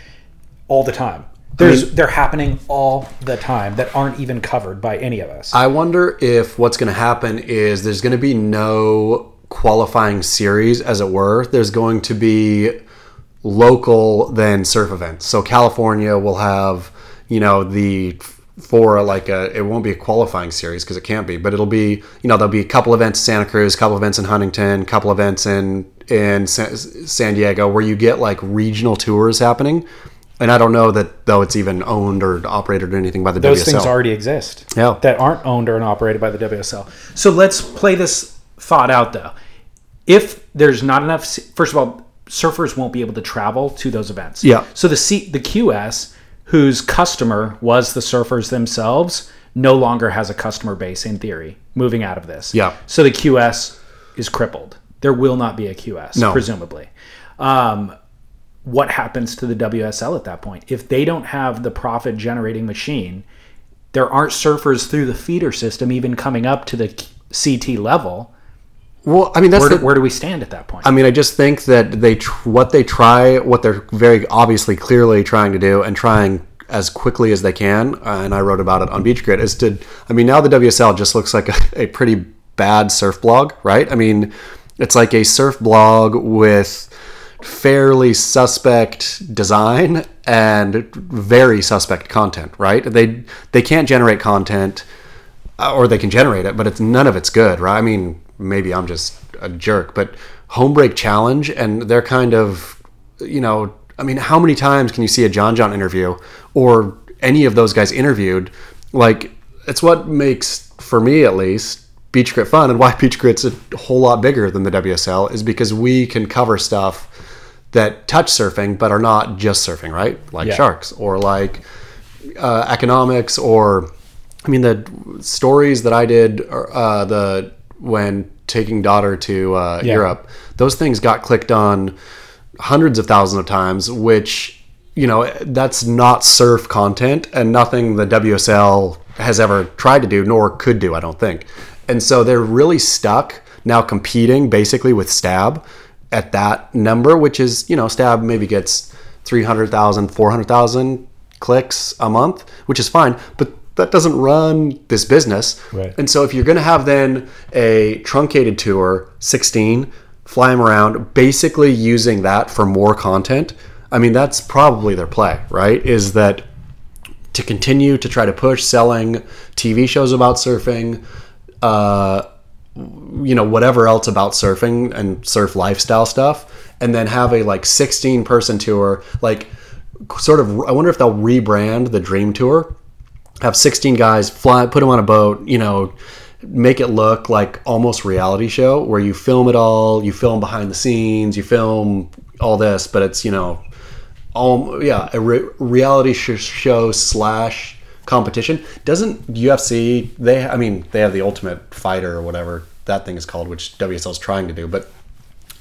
B: all the time. There's they're happening all the time that aren't even covered by any of us.
A: I wonder if what's going to happen is there's going to be no qualifying series, as it were. There's going to be local then surf events. So California will have, you know, the for like a it won't be a qualifying series because it can't be but it'll be you know there'll be a couple events in santa cruz a couple events in huntington a couple events in in san diego where you get like regional tours happening and i don't know that though it's even owned or operated or anything by the WSL.
B: Those
A: WSL.
B: things already exist.
A: Yeah.
B: That aren't owned or operated by the WSL. So let's play this thought out though. If there's not enough, first of all, surfers won't be able to travel to those events.
A: Yeah.
B: So the C, the QS, whose customer was the surfers themselves, no longer has a customer base in theory. Moving out of this.
A: Yeah.
B: So the QS is crippled. There will not be a QS,
A: No.
B: presumably. Um, what happens to the WSL at that point? If they don't have the profit generating machine, there aren't surfers through the feeder system even coming up to the CT level.
A: well i mean that's
B: Where,
A: the,
B: do, where do we stand at that point?
A: I mean, I just think that they tr- what they try, what they're very obviously clearly trying to do, and trying as quickly as they can. Uh, and I wrote about it on Beach Grit. Is to, I mean, now the WSL just looks like a, a pretty bad surf blog, right? I mean, it's like a surf blog with fairly suspect design and very suspect content, right? They they can't generate content uh, or they can generate it, but it's none of it's good, right? I mean, maybe I'm just a jerk, but Homebreak Challenge and they're kind of, you know, I mean, how many times can you see a John John interview or any of those guys interviewed? Like, it's what makes, for me at least, Beach Grit fun and why Beach Grit's a whole lot bigger than the WSL is because we can cover stuff that touch surfing but are not just surfing, right? Like
B: Yeah.
A: sharks or like uh, economics or I mean the stories that I did uh, the when taking daughter to uh,
B: Yeah.
A: Europe those things got clicked on hundreds of thousands of times which you know that's not surf content and nothing the WSL has ever tried to do nor could do I don't think and so they're really stuck now competing basically with Stab at that number which is you know Stab maybe gets 300,000 400,000 clicks a month which is fine but that doesn't run this business
B: Right.
A: and so if you're going to have then a truncated tour 16 fly them around basically using that for more content i mean that's probably their play right is that to continue to try to push selling tv shows about surfing uh, you know whatever else about surfing and surf lifestyle stuff and then have a like 16 person tour like sort of i wonder if they'll rebrand the dream tour. Have 16 guys fly put them on a boat you know make it look like almost reality show where you film it all you film behind the scenes you film all this but it's you know all yeah a re- reality sh- show slash competition doesn't ufc they i mean they have the ultimate fighter or whatever that thing is called which wsl is trying to do but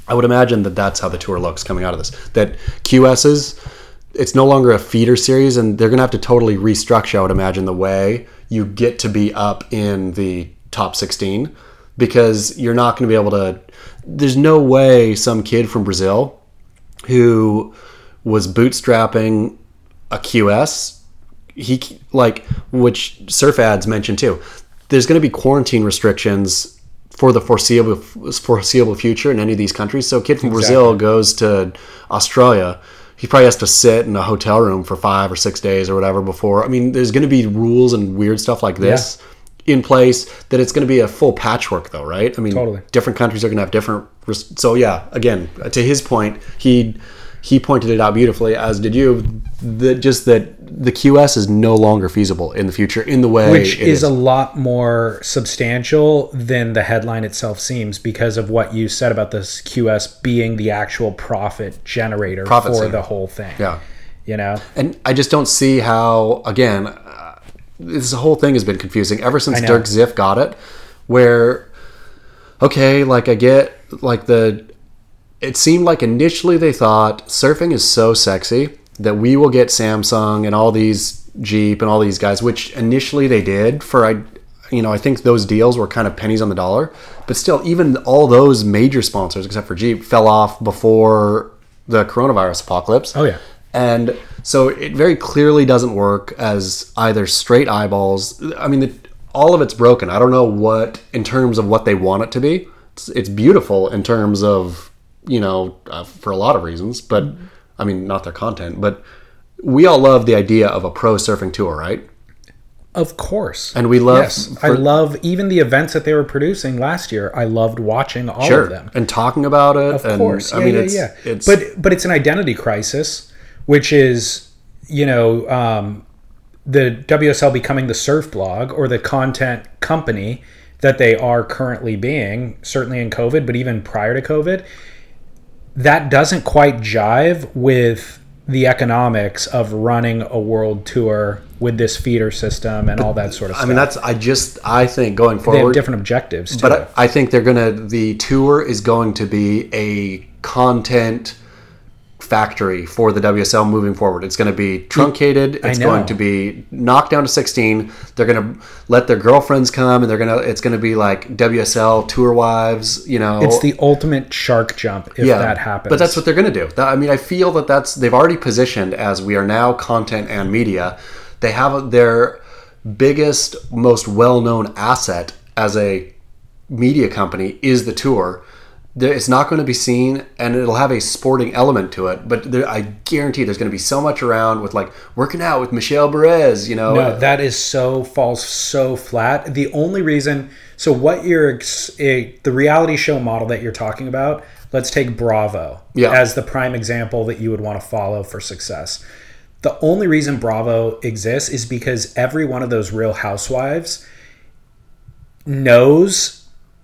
A: I would imagine that that's how the tour looks coming out of this. That QS's, it's no longer a feeder series, and they're going to have to totally restructure. I would imagine the way you get to be up in the top 16 because you're not going to be able to. There's no way some kid from Brazil who was bootstrapping a QS, he like which surf ads mentioned too. There's going to be quarantine restrictions for the foreseeable foreseeable future in any of these countries. So, a kid from Brazil goes to Australia. He probably has to sit in a hotel room for five or six days or whatever before. I mean, there's going to be rules and weird stuff like this in place. That it's going to be a full patchwork, though, right? I mean,
B: Totally.
A: different countries are going to have different. So, yeah, again, to his point, he he pointed it out beautifully, as did you. That just that the QS is no longer feasible in the future in the way
B: which
A: it
B: is, a lot more substantial than the headline itself seems because of what you said about this QS being the actual profit generator
A: Profit
B: for
A: center.
B: the whole thing.
A: yeah.
B: You know?
A: And I just don't see how, again, uh, this whole thing has been confusing ever since. Dirk Ziff got it. Where, okay, like I get, like the, it seemed like initially they thought surfing is so sexy that we will get Samsung and all these Jeep and all these guys, which initially they did for, I, you know, I think those deals were kind of pennies on the dollar. But still, even all those major sponsors, except for Jeep, fell off before the coronavirus apocalypse.
B: Oh, yeah.
A: And so it very clearly doesn't work as either straight eyeballs. I mean, the, all of it's broken. I don't know what, in terms of what they want it to be. It's, it's beautiful in terms of, you know, uh, for a lot of reasons, but I mean, not their content, but we all love the idea of a pro surfing tour, right?
B: Of course.
A: And we love
B: Yes, I love even the events that they were producing last year. I loved watching all
A: sure
B: of them.
A: and talking about it.
B: Of
A: and,
B: course,
A: I
B: yeah,
A: mean,
B: yeah,
A: it's,
B: yeah.
A: it's
B: but but it's an identity crisis, which is you know um, the WSL becoming the surf blog or the content company that they are currently being. Certainly in COVID, but even prior to COVID, that doesn't quite jive with the economics of running a world tour with this feeder system and all that sort of stuff.
A: I mean, that's I just I think going
B: they have
A: forward,
B: different objectives too.
A: but I, I think they're gonna the tour is going to be a content factory for the WSL moving forward. It's going to be truncated. It's going to be knocked down to 16. They're going to let their girlfriends come and they're going to it's going to be like WSL tour wives, you know.
B: it's the ultimate shark jump if that happens.
A: But that's what they're going to do. I mean, I feel that that's they've already positioned as we are now content and media. They have their biggest, most well-known asset as a media company is the tour. There, it's not going to be seen, and it'll have a sporting element to it. But there, I guarantee there's going to be so much around with like working out with Michel Bourez. You know,
B: No, that is so falls so flat. The only reason, so what you're the reality show model that you're talking about. Let's take Bravo
A: Yeah.
B: as the prime example that you would want to follow for success. The only reason Bravo exists is because every one of those Real Housewives knows,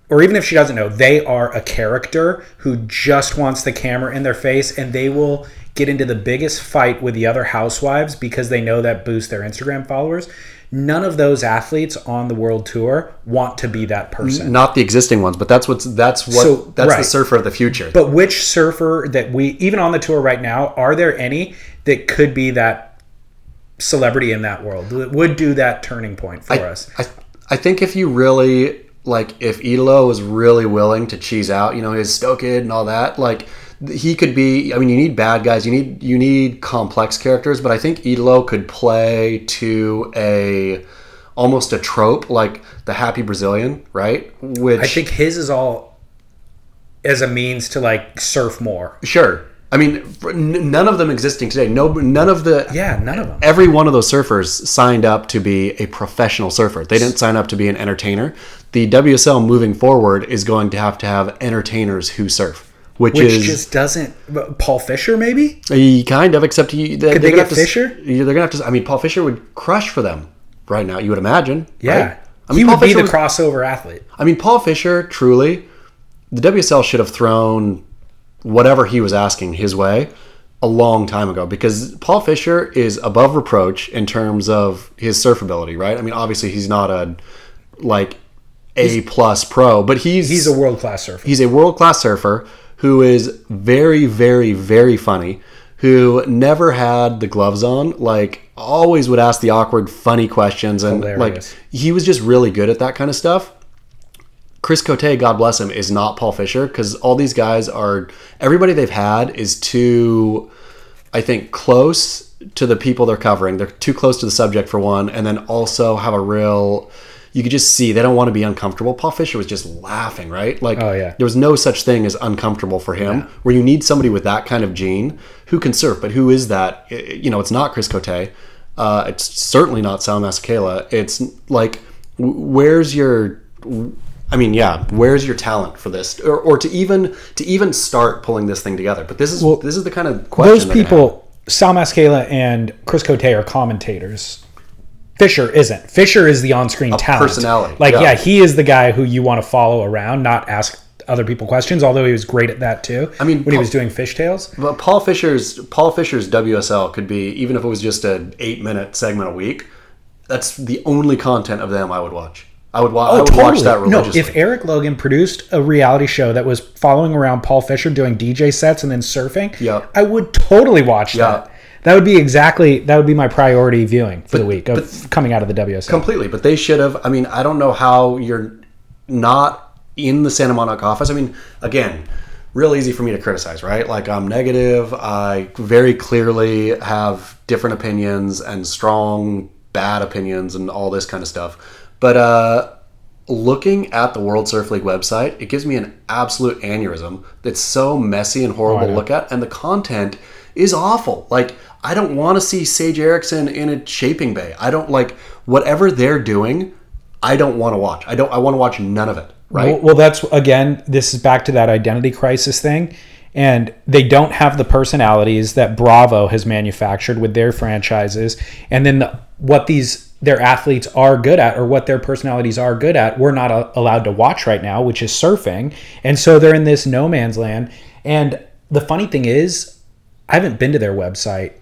B: or even if she doesn't know, they are a character who just wants the camera in their face and they will get into the biggest fight with the other housewives because they know that boosts their Instagram followers. None of those athletes on the world tour want to be that person.
A: not the existing ones, but that's what's that's what
B: So,
A: that's the surfer of the future.
B: But which surfer that we, even on the tour right now, are there any that could be that celebrity in that world that would do that turning point for us?
A: I, I think if you really like if Italo was really willing to cheese out, you know, his Stoked and all that, like he could be I mean you need bad guys, you need you need complex characters, but I think Italo could play to a almost a trope like the happy Brazilian, right? Which
B: I think his is all as a means to like surf more.
A: sure. I mean none of them existing today. No none of the
B: Yeah, none of them.
A: every one of those surfers signed up to be a professional surfer. They didn't sign up to be an entertainer. The WSL moving forward is going to have to have entertainers who surf, which,
B: Which
A: is
B: just doesn't. Paul Fisher, maybe?
A: a kind of except he, they,
B: Could
A: they're gonna
B: get
A: have to,
B: Fisher?
A: They're gonna have to. I mean, Paul Fisher would crush for them right now. You would imagine.
B: Yeah.
A: right? I mean,
B: he
A: Paul
B: would be the
A: was-
B: crossover athlete.
A: I mean, Paul Fisher, truly, the WSL should have thrown whatever he was asking his way a long time ago because Paul Fisher is above reproach in terms of his surf ability, right? I mean, obviously he's not a like A plus pro, but he's
B: He's a world class surfer.
A: he's a world class surfer who is very, very, very funny. Who never had the gloves on, like always would ask the awkward, funny questions, and
B: Hilarious.
A: like he was just really good at that kind of stuff. Chris Cote, God bless him, is not Paul Fisher because all these guys are everybody they've had is too, I think, close to the people they're covering. They're too close to the subject for one, and then also have a real. You could just see they don't want to be uncomfortable. Paul Fisher was just laughing, right? Like,
B: Oh, yeah.
A: there was no such thing as uncomfortable for him. Where you need somebody with that kind of gene who can surf, but who is that? You know, it's not Chris Cote. Uh, it's certainly not Sal Masekela. It's like, where's your? I mean, yeah, where's your talent for this, or, or to even to even start pulling this thing together? But this is this is the kind of question.
B: Those
A: they're gonna have.
B: people, Sal Masekela and Chris Cote, are commentators. Fisher isn't. Fisher is the on-screen talent,
A: personality,
B: Like,
A: yeah.
B: yeah. he is the guy who you want to follow around, not ask other people questions. Although he was great at that too. I
A: mean,
B: when he was doing fishtails.
A: But Paul Fisher's Paul Fisher's WSL could be even if it was just an eight minute segment a week. That's the only content of them I would watch. I would, wa- oh, I would watch that
B: Oh, No, if Eric Logan produced a reality show that was following around Paul Fisher doing DJ sets and then surfing,
A: Yeah.
B: I would totally watch
A: Yeah.
B: that. That would be exactly that would be my priority viewing for the week of coming out of the WSL.
A: completely, but they should have. I mean, I don't know how you're not in the Santa Monica office. I mean, again, real easy for me to criticize, right? Like I'm negative. I very clearly have different opinions and strong bad opinions and all this kind of stuff. But uh, looking at the World Surf League website, it gives me an absolute aneurysm. That's so messy and horrible to look at, and the content is awful. Like I don't want to see Sage Erickson in a shaping bay. I don't like whatever they're doing. I don't want to watch. I don't. I want to watch none of it. Right.
B: Well, well, that's again, this is back to that identity crisis thing. And they don't have the personalities that Bravo has manufactured with their franchises. And then the, what these their athletes are good at or what their personalities are good at, we're not a, allowed to watch right now, which is surfing. And so they're in this no man's land. And the funny thing is, I haven't been to their website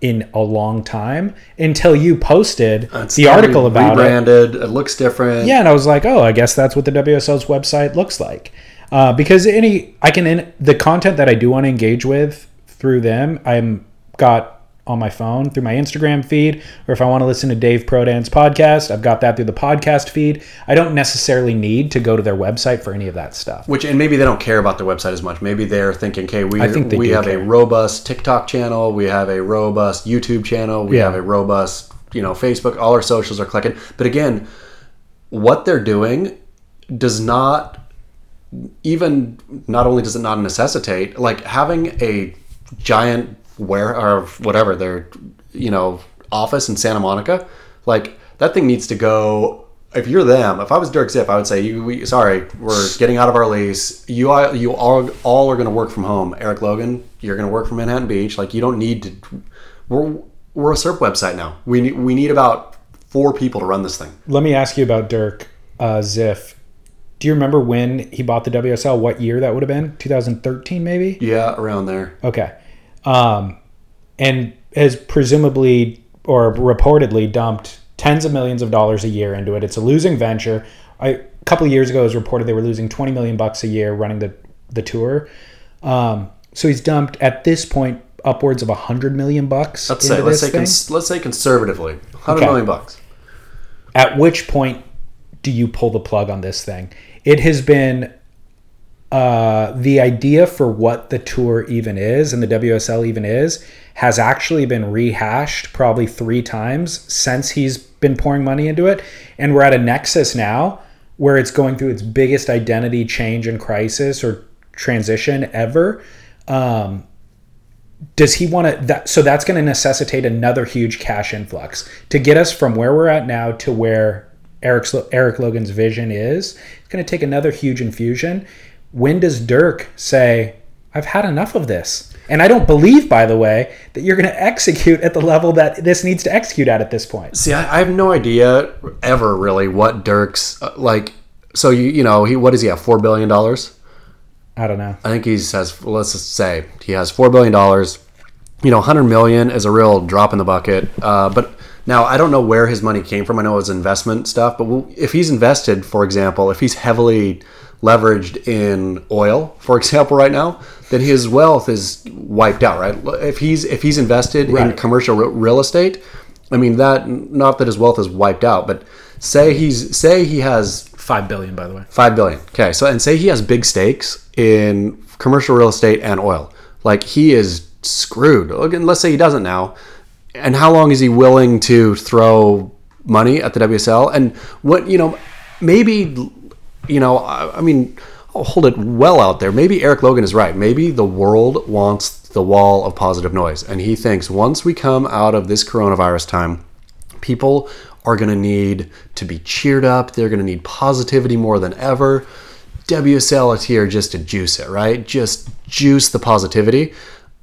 B: in a long time until you posted
A: It's
B: the article about it.
A: It. looks different.
B: Yeah, and I was like, oh, I guess that's what the WSL's website looks like. Uh, because any, I can in the content that I do want to engage with through them, I'm got on my phone through my Instagram feed, or if I want to listen to Dave Prodan's podcast, I've got that through the podcast feed. I don't necessarily need to go to their website for any of that stuff.
A: Which and maybe they don't care about their website as much. Maybe they're thinking, okay, we we have
B: care.
A: a robust TikTok channel, we have a robust YouTube channel, we
B: Yeah.
A: have a robust, you know, Facebook. All our socials are clicking. But again, what they're doing does not even not only does it not necessitate like having a giant where or whatever their you know office in Santa Monica like that thing needs to go if you're them if I was Dirk Ziff I would say you we, sorry we're getting out of our lease you are you all all are going to work from home Eric Logan you're going to work from Manhattan Beach like you don't need to we're we're a SERP website now we need we need about four people to run this thing
B: Let me ask you about Dirk uh, Ziff. Do you remember when he bought the WSL? What year that would have been? 2013, maybe?
A: yeah around there
B: Okay. Um, and has presumably or reportedly dumped tens of millions of dollars a year into it. It's a losing venture. I, a couple of years ago, it was reported they were losing 20 million bucks a year running the, the tour. Um, so he's dumped at this point upwards of 100 million bucks
A: let's
B: into
A: say let's
B: this
A: say
B: thing.
A: cons- let's say conservatively 100
B: Okay.
A: million bucks
B: at which point do you pull the plug on this thing? It has been uh, the idea for what the tour even is and the WSL even is has actually been rehashed probably three times since he's been pouring money into it. And we're at a nexus now where it's going through its biggest identity change and crisis or transition ever. Um, does he want to that so that's going to necessitate another huge cash influx to get us from where we're at now to where Eric's, Eric Logan's vision is it's going to take another huge infusion when does Dirk say I've had enough of this and I don't believe by the way that you're going to execute at the level that this needs to execute at at this point
A: See, I, I have no idea ever really what Dirk's uh, like. So you you know he what does he have four billion dollars?
B: I don't know
A: I think he has. Let's just say he has four billion dollars. You know, hundred million is a real drop in the bucket. Uh, but now I don't know where his money came from. I know it was investment stuff. But if he's invested, for example, if he's heavily leveraged in oil, for example, right now, then his wealth is wiped out. Right? If he's if he's invested in commercial real estate, I mean that not that his wealth is wiped out, but say he's say he has
B: 5 billion by the way
A: Five billion. Okay, so and say he has big stakes in commercial real estate and oil. Like he is screwed. And let's say he doesn't now. And how long is he willing to throw money at the WSL? And what you know, maybe you know, I, I mean, I'll hold it well out there. Maybe Eric Logan is right. Maybe the world wants the wall of positive noise, and he thinks once we come out of this coronavirus time, people are going to need to be cheered up. They're going to need positivity more than ever. WSL is here just to juice it, right? Just juice the positivity.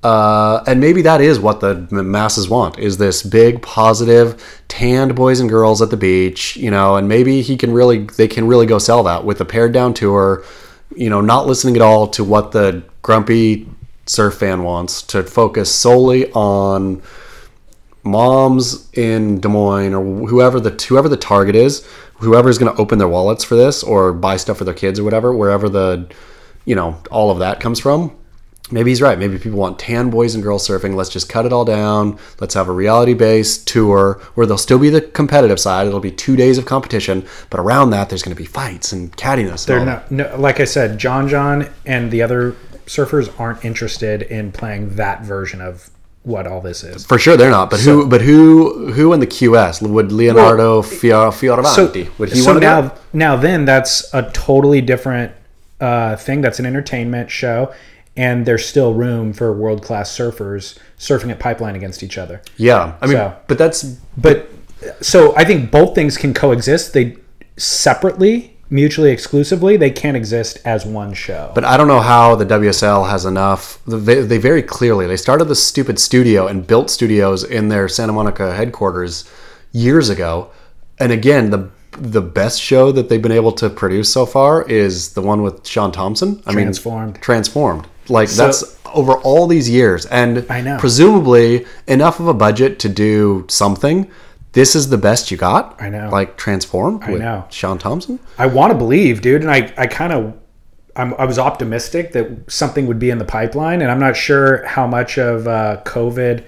A: Uh, and maybe that is what the masses want is this big positive tanned boys and girls at the beach you know and maybe he can really they can really go sell that with a pared down tour you know not listening at all to what the grumpy surf fan wants to focus solely on moms in Des Moines or whoever the whoever the target is, whoever is going to open their wallets for this or buy stuff for their kids or whatever, wherever the you know all of that comes from. Maybe he's right. Maybe people want tan boys and girls surfing. Let's just cut it all down. Let's have a reality based tour where there'll still be the competitive side. It'll be two days of competition, but around that, there's going to be fights and cattiness.
B: They're
A: and all
B: not, no, like I said, John John and the other surfers aren't interested in playing that version of what all this is.
A: For sure, they're not. But who? But who? Who in the QS would Leonardo Fior- Fioravanti? would he
B: so now, now then, that's a totally different uh, thing. That's an entertainment show, and there's still room for world class surfers surfing at pipeline against each other.
A: Yeah, I mean,
B: So-
A: but that's
B: But so I think both things can coexist. They separately, mutually exclusively, they can't exist as one show.
A: But I don't know how the WSL has enough. They, they very clearly they started this stupid studio and built studios in their Santa Monica headquarters years ago. And again, the the best show that they've been able to produce so far is the one with Sean Thompson. I
B: Transformed.
A: mean, transformed. Like
B: So-
A: that's over all these years, and
B: I know.
A: presumably enough of a budget to do something. This is the best you got.
B: I know.
A: Like transform. with
B: know.
A: Sean Thompson.
B: I want to believe, dude, and I, I kind of, I'm, I was optimistic that something would be in the pipeline, and I'm not sure how much of uh, COVID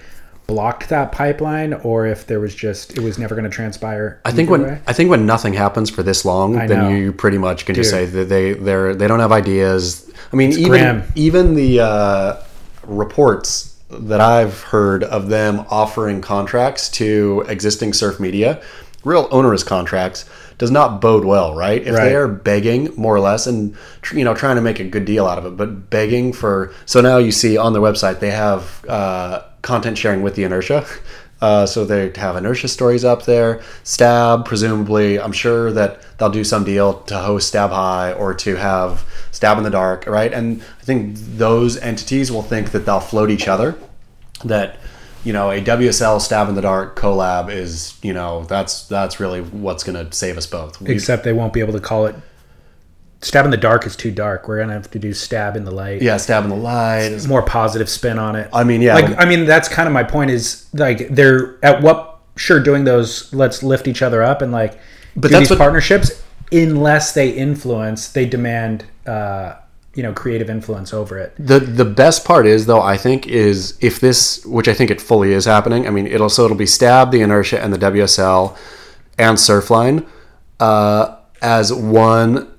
B: blocked that pipeline, or if there was just it was never going to transpire.
A: I think when I think when nothing happens for this long,
B: I
A: then
B: know.
A: you pretty much can just say that they they're they don't have ideas. I mean, even
B: grim.
A: even the uh, reports that I've heard of them offering contracts to existing surf media, real onerous contracts, does not bode well, right? If
B: Right.
A: they are begging more or less and tr- you know trying to make a good deal out of it, but begging for so now you see on their website they have uh, content sharing with the inertia. Uh, so they have inertia stories up there. Stab, presumably, I'm sure that they'll do some deal to host Stab High or to have Stab in the Dark, right? And I think those entities will think that they'll float each other. That you know a WSL Stab in the Dark collab is you know that's that's really what's going to save us both. We-
B: except they won't be able to call it. Stab in the dark is too dark. We're gonna have to do stab in the light.
A: yeah, Stab in the Light. is-
B: more positive spin on it.
A: I mean, yeah,
B: like I mean that's kind of my point is like they're at what sure doing those let's lift each other up and like
A: But that's
B: these
A: what-
B: partnerships unless they influence they demand uh you know creative influence over it.
A: The the best part is though I think is if this which I think it fully is happening. I mean it'll so it'll be Stab, the Inertia, and the WSL and Surfline uh, as one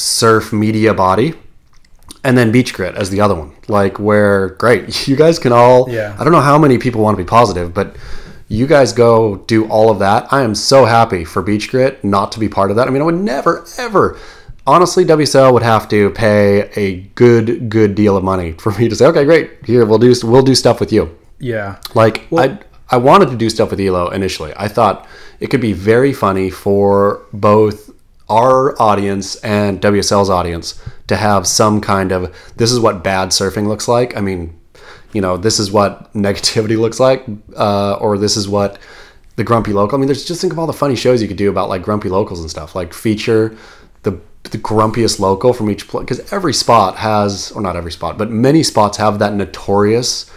A: surf media body, and then Beach Grit as the other one. Like where great you guys can all.
B: Yeah.
A: I don't know how many people want to be positive, but. You guys go do all of that. I am so happy for Beach Grit not to be part of that. I mean, I would never, ever honestly, WSL would have to pay a good, good deal of money for me to say, okay, great, here we'll do we'll do stuff with you.
B: Yeah.
A: Like I, I wanted to do stuff with Elo initially. I thought it could be very funny for both our audience and WSL's audience to have some kind of this is what bad surfing looks like. I mean, you know, this is what negativity looks like, uh, or this is what the grumpy local. I mean, there's just think of all the funny shows you could do about like grumpy locals and stuff. Like feature the the grumpiest local from each place because every spot has, or not every spot, but many spots have that notorious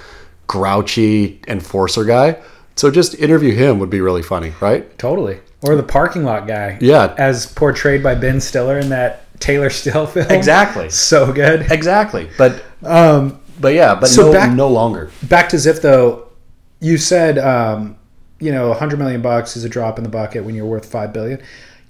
A: grouchy enforcer guy. So just interview him would be really funny, right?
B: Totally. Or the parking lot guy.
A: Yeah.
B: As portrayed by Ben Stiller in that Taylor Steele film.
A: Exactly.
B: So good.
A: Exactly. But
B: Um,
A: but yeah, but
B: So
A: no,
B: back-
A: no longer.
B: back to Ziff though, you said um, you know, a 100 million bucks is a drop in the bucket when you're worth 5 billion.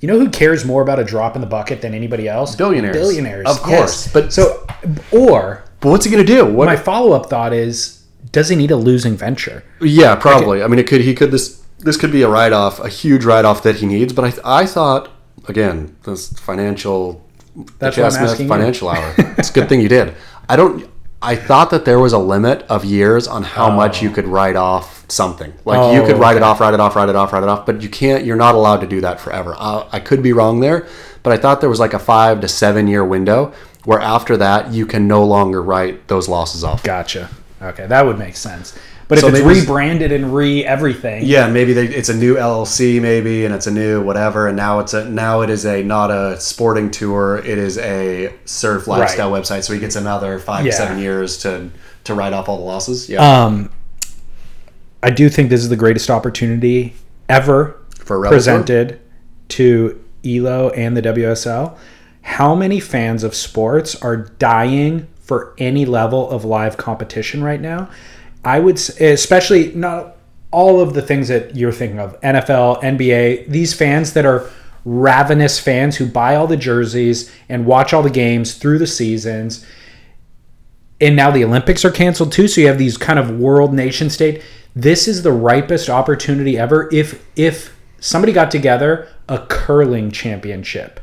B: You know who cares more about a drop in the bucket than anybody else?
A: Billionaires.
B: Billionaires.
A: Of course.
B: Yes.
A: But-
B: so or
A: But what's he gonna do? What?
B: my follow-up thought is does he need a losing venture?
A: yeah, probably. I mean, it could. He could. This this could be a write off, a huge write off that he needs. But I I thought again, this financial.
B: That's what I'm asking you.
A: financial hour. It's a good thing you did. I don't. I thought that there was a limit of years on how oh. much you could write off something. Like you
B: Oh,
A: could write it off, write it off, write it off, write it off. But you can't. You're not allowed to do that forever. I, I could be wrong there, but I thought there was like a five to seven year window where after that you can no longer write those losses off.
B: Gotcha. Okay, that would make sense. But
A: So
B: if it's rebranded and re everything,
A: Yeah, maybe they, it's a new LLC, maybe, and it's a new whatever, and now it's a now it is a not a sporting tour, it is a surf lifestyle website. So he gets another five
B: Yeah.
A: to seven years to to write off all the losses. Yeah,
B: um, I do think this is the greatest opportunity ever
A: for a Rebel Tour?
B: presented to Elo and the WSL. How many fans of sports are dying for any level of live competition right now? I would, especially not all of the things that you're thinking of NFL, NBA, these fans that are ravenous fans who buy all the jerseys and watch all the games through the seasons and now the Olympics are canceled too. So you have these kind of world nation state. This is the ripest opportunity ever. If if somebody got together a curling championship,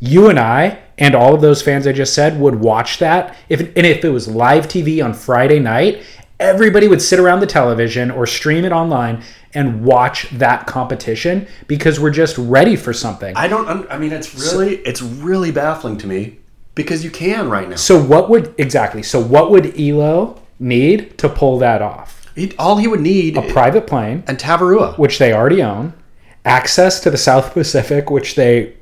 B: you and I and all of those fans I just said would watch that. If and if it was live TV on Friday night, everybody would sit around the television or stream it online and watch that competition because we're just ready for something.
A: I don't. I mean, it's really it's really baffling to me because you can right now.
B: So what would exactly? So what would Elo need to pull that off?
A: He, all he would need a
B: Private plane,
A: and Tavarua.
B: which they already own, access to the South Pacific, which they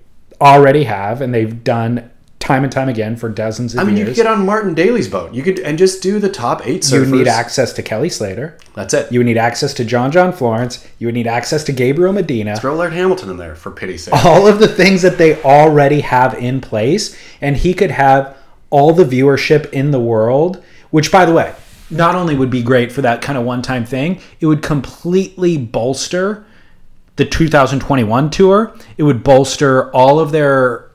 B: already have and they've done time and time again for dozens of
A: I mean, you could get on Martin Daly's boat. You could and just do the top eight
B: you
A: surfers.
B: would need access to Kelly Slater.
A: That's it.
B: You would need access to John John Florence. You would need access to Gabriel Medina.
A: Throw Laird Hamilton in there for pity's sake.
B: all of the things that they already have in place and he could have all the viewership in the world which by the way not only would be great for that kind of one-time thing it would completely bolster the 2021 tour it would bolster all of their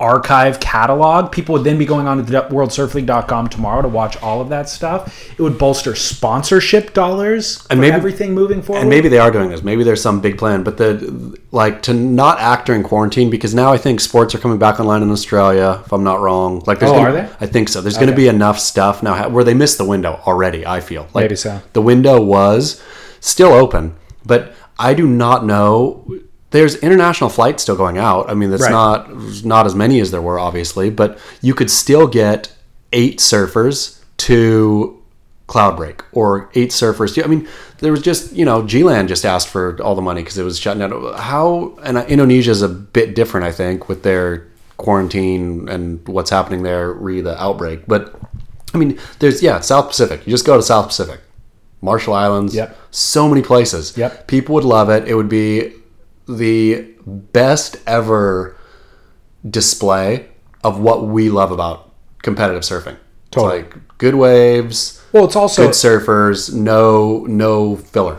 B: archive catalog people would then be going on to the worldsurfleague.com tomorrow to watch all of that stuff it would bolster sponsorship dollars and
A: maybe-
B: everything moving forward
A: And maybe they are doing this. Maybe there's some big plan, but the like to not act during quarantine because now I think sports are coming back online in Australia. If I'm not wrong, like there's
B: Oh,
A: gonna,
B: are they?
A: I think so. There's going to be enough stuff now where they missed the window already. I feel like
B: Maybe so.
A: The window was still open, but I do not know. There's international flights still going out. I mean, that's
B: Right.
A: not not as many as there were, obviously, but you could still get eight surfers to Cloudbreak or eight surfers. I mean, there was just you know, G-Land just asked for all the money because it was shutting down. How and uh, Indonesia is a bit different, I think, with their quarantine and what's happening there, re the outbreak. But I mean, there's yeah, South Pacific. You just go to South Pacific, Marshall Islands.
B: Yep.
A: So many places.
B: Yep.
A: People would love it. It would be the best ever display of what we love about competitive surfing.
B: Totally.
A: It's like good waves,
B: well it's also
A: good surfers, no no filler.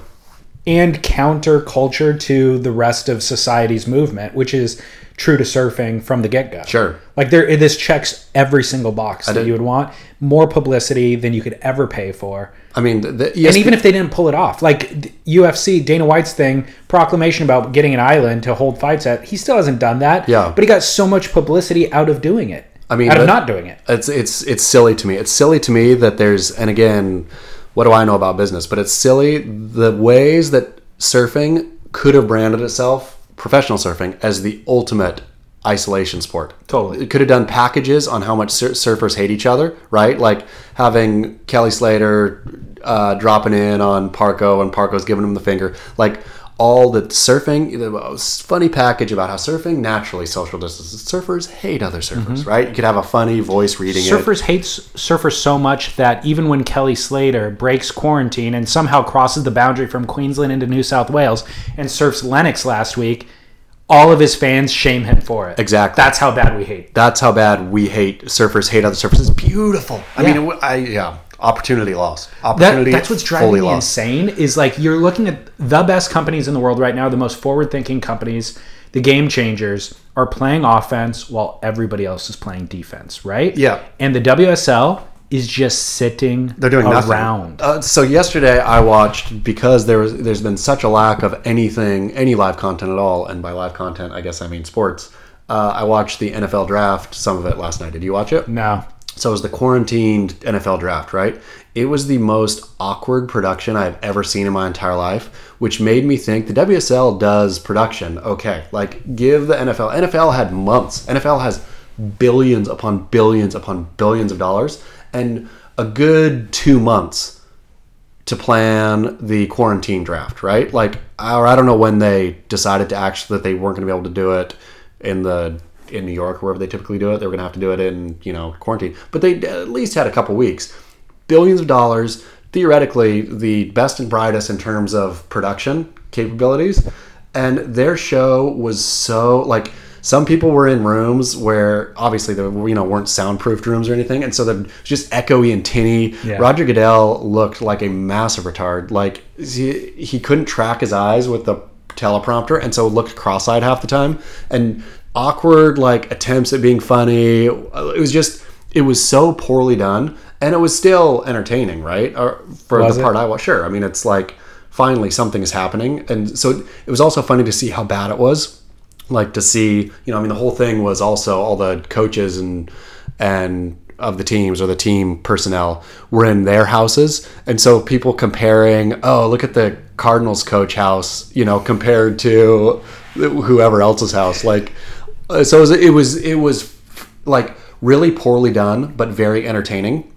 B: and counterculture to the rest of society's movement, which is true to surfing from the get go.
A: Sure.
B: Like there, this checks every single box that
A: did-
B: you would want. More publicity than you could ever pay for.
A: I mean, the, the
B: And even if they didn't pull it off, like UFC, Dana White's thing, proclamation about getting an island to hold fights at, he still hasn't done that.
A: Yeah.
B: But he got so much publicity out of doing it.
A: I mean,
B: out of not doing it.
A: It's it's it's silly to me. It's silly to me that there's and again, what do I know about business? But it's silly the ways that surfing could have branded itself, professional surfing, as the ultimate isolation sport.
B: Totally.
A: It could have done packages on how much sur- surfers hate each other, right? Like having Kelly Slater uh, dropping in on Parko and Parko's giving him the finger. Like all the surfing, the funny package about how surfing naturally social distances. Surfers hate other surfers, right? You could have a funny voice reading it.
B: Surfers hate s- surfers so much that even when Kelly Slater breaks quarantine and somehow crosses the boundary from Queensland into New South Wales and surfs Lennox last week, all of his fans shame him for it.
A: Exactly.
B: That's how bad we hate.
A: That's how bad we hate surfers hate other surfers. It's beautiful. I
B: Yeah.
A: mean, I yeah, opportunity.
B: That,
A: Opportunity
B: that's what's driving me
A: lost.
B: insane is like you're looking at the best companies in the world right now, the most forward thinking companies, the game changers are playing offense while everybody else is playing defense, right?
A: Yeah.
B: And the WSL is just sitting
A: They're doing nothing.
B: around.
A: Uh, so yesterday I watched because there was there's been such a lack of anything any live content at all, and by live content I guess I mean sports. Uh, I watched the NFL draft, some of it last night. Did you watch it?
B: No.
A: So it was the quarantined NFL draft, right? It was the most awkward production I've ever seen in my entire life, which made me think the WSL does production okay. Like, give the NFL. NFL had months. NFL has billions upon billions upon billions of dollars, and a good two months to plan the quarantine draft, right? Like, or I don't know when they decided to actually that they weren't going to be able to do it in the in New York, wherever they typically do it. They were going to have to do it in you know quarantine, but they at least had a couple weeks, billions of dollars. Theoretically, the best and brightest in terms of production capabilities, and their show was so like some people were in rooms where obviously there were, you know weren't soundproofed rooms or anything, and so they're just echoey and tinny.
B: Yeah.
A: Roger Goodell looked like a massive retard. Like he, he couldn't track his eyes with the teleprompter, and so looked cross-eyed half the time, and awkward like attempts at being funny. It was just it was so poorly done, and it was still entertaining, right? Or for
B: Was
A: the
B: it?
A: part I watched, sure. I mean, it's like finally something is happening, and so it was also funny to see how bad it was like to see you know i mean the whole thing was also all the coaches and and of the teams or the team personnel were in their houses. And so people comparing oh look at the cardinals coach house you know compared to whoever else's house. Like uh, so it was it was, it was like really poorly done but very entertaining.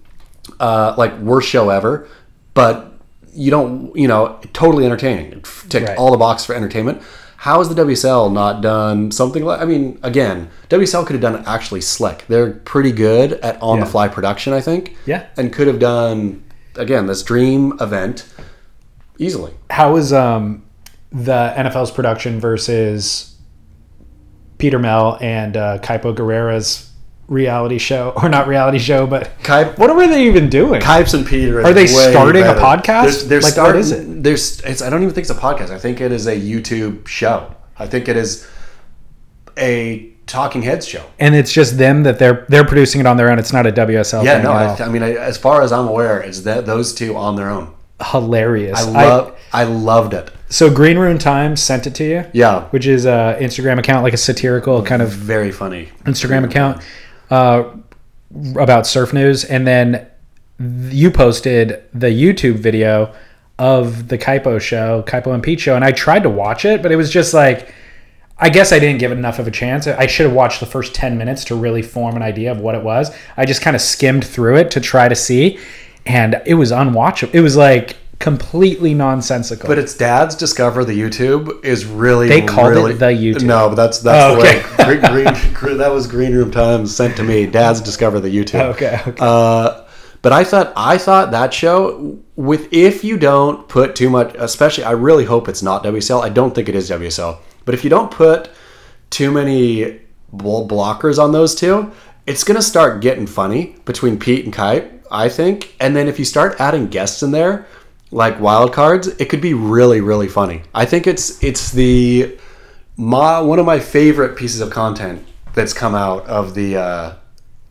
A: Uh, like worst show ever but you don't you know totally entertaining. Ticked
B: Right.
A: all the box for entertainment how has the WSL not done something like? I mean, again, WSL could have done it actually slick. They're pretty good at on-the-fly production, I think.
B: Yeah.
A: and could have done again this dream event easily.
B: How is um, the NFL's production versus Peter Mel and uh, Kaipo Guerrero's reality show, or not reality show, but
A: Kai-
B: what are they even doing?
A: Kipes and Peter
B: Are they
A: way
B: starting a podcast?
A: They're, they're
B: Like, what
A: starting,
B: is it?
A: There's, it's, I don't even think it's a podcast. I think it is a YouTube show. I think it is a Talking Heads show.
B: and it's just them that they're they're producing it on their own. It's not a WSL.
A: Yeah, no, I. I mean, I, as far as I'm aware, it's that those two on their own.
B: hilarious.
A: I love, I, loved it.
B: so Green Room Times sent it to you.
A: Yeah,
B: which is a Instagram account, like a satirical kind of
A: very funny.
B: Instagram account uh, about surf news, and then you posted the YouTube video of the Kaipo show, Kaipo and Pete show, and I tried to watch it, but it was just like. I guess I didn't give it enough of a chance. I should have watched the first 10 minutes to really form an idea of what it was. I just kind of skimmed through it to try to see, and it was unwatchable. It was like completely nonsensical.
A: But it's Dad's Discover the YouTube is really
B: They called it the YouTube.
A: No, but that's that's
B: Oh,
A: the
B: okay.
A: way green, green, that was Green Room Times sent to me. Dad's Discover the YouTube.
B: okay, okay.
A: Uh, but I thought I thought that show with if you don't put too much, especially I really hope it's not WSL. I don't think it is WSL. But if you don't put too many bl- blockers on those two, it's gonna start getting funny between Pete and Kite. I think, and then if you start adding guests in there, like wild cards, it could be really really funny. I think it's it's the my one of my favorite pieces of content that's come out of the uh,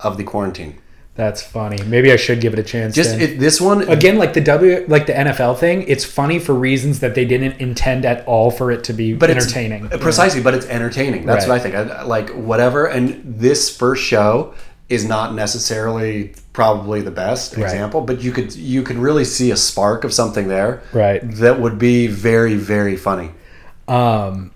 A: of the quarantine.
B: That's funny. Maybe I should give it a chance.
A: Just it, this one
B: again, like the W, like the NFL thing. It's funny for reasons that they didn't intend at all for it to be
A: but it's-
B: entertaining.
A: precisely, but it's entertaining. That's
B: Right.
A: what I think. I, like whatever. And this first show is not necessarily probably the best example, but you could you could really see a spark of something there,
B: Right.
A: That would be very very funny.
B: Um,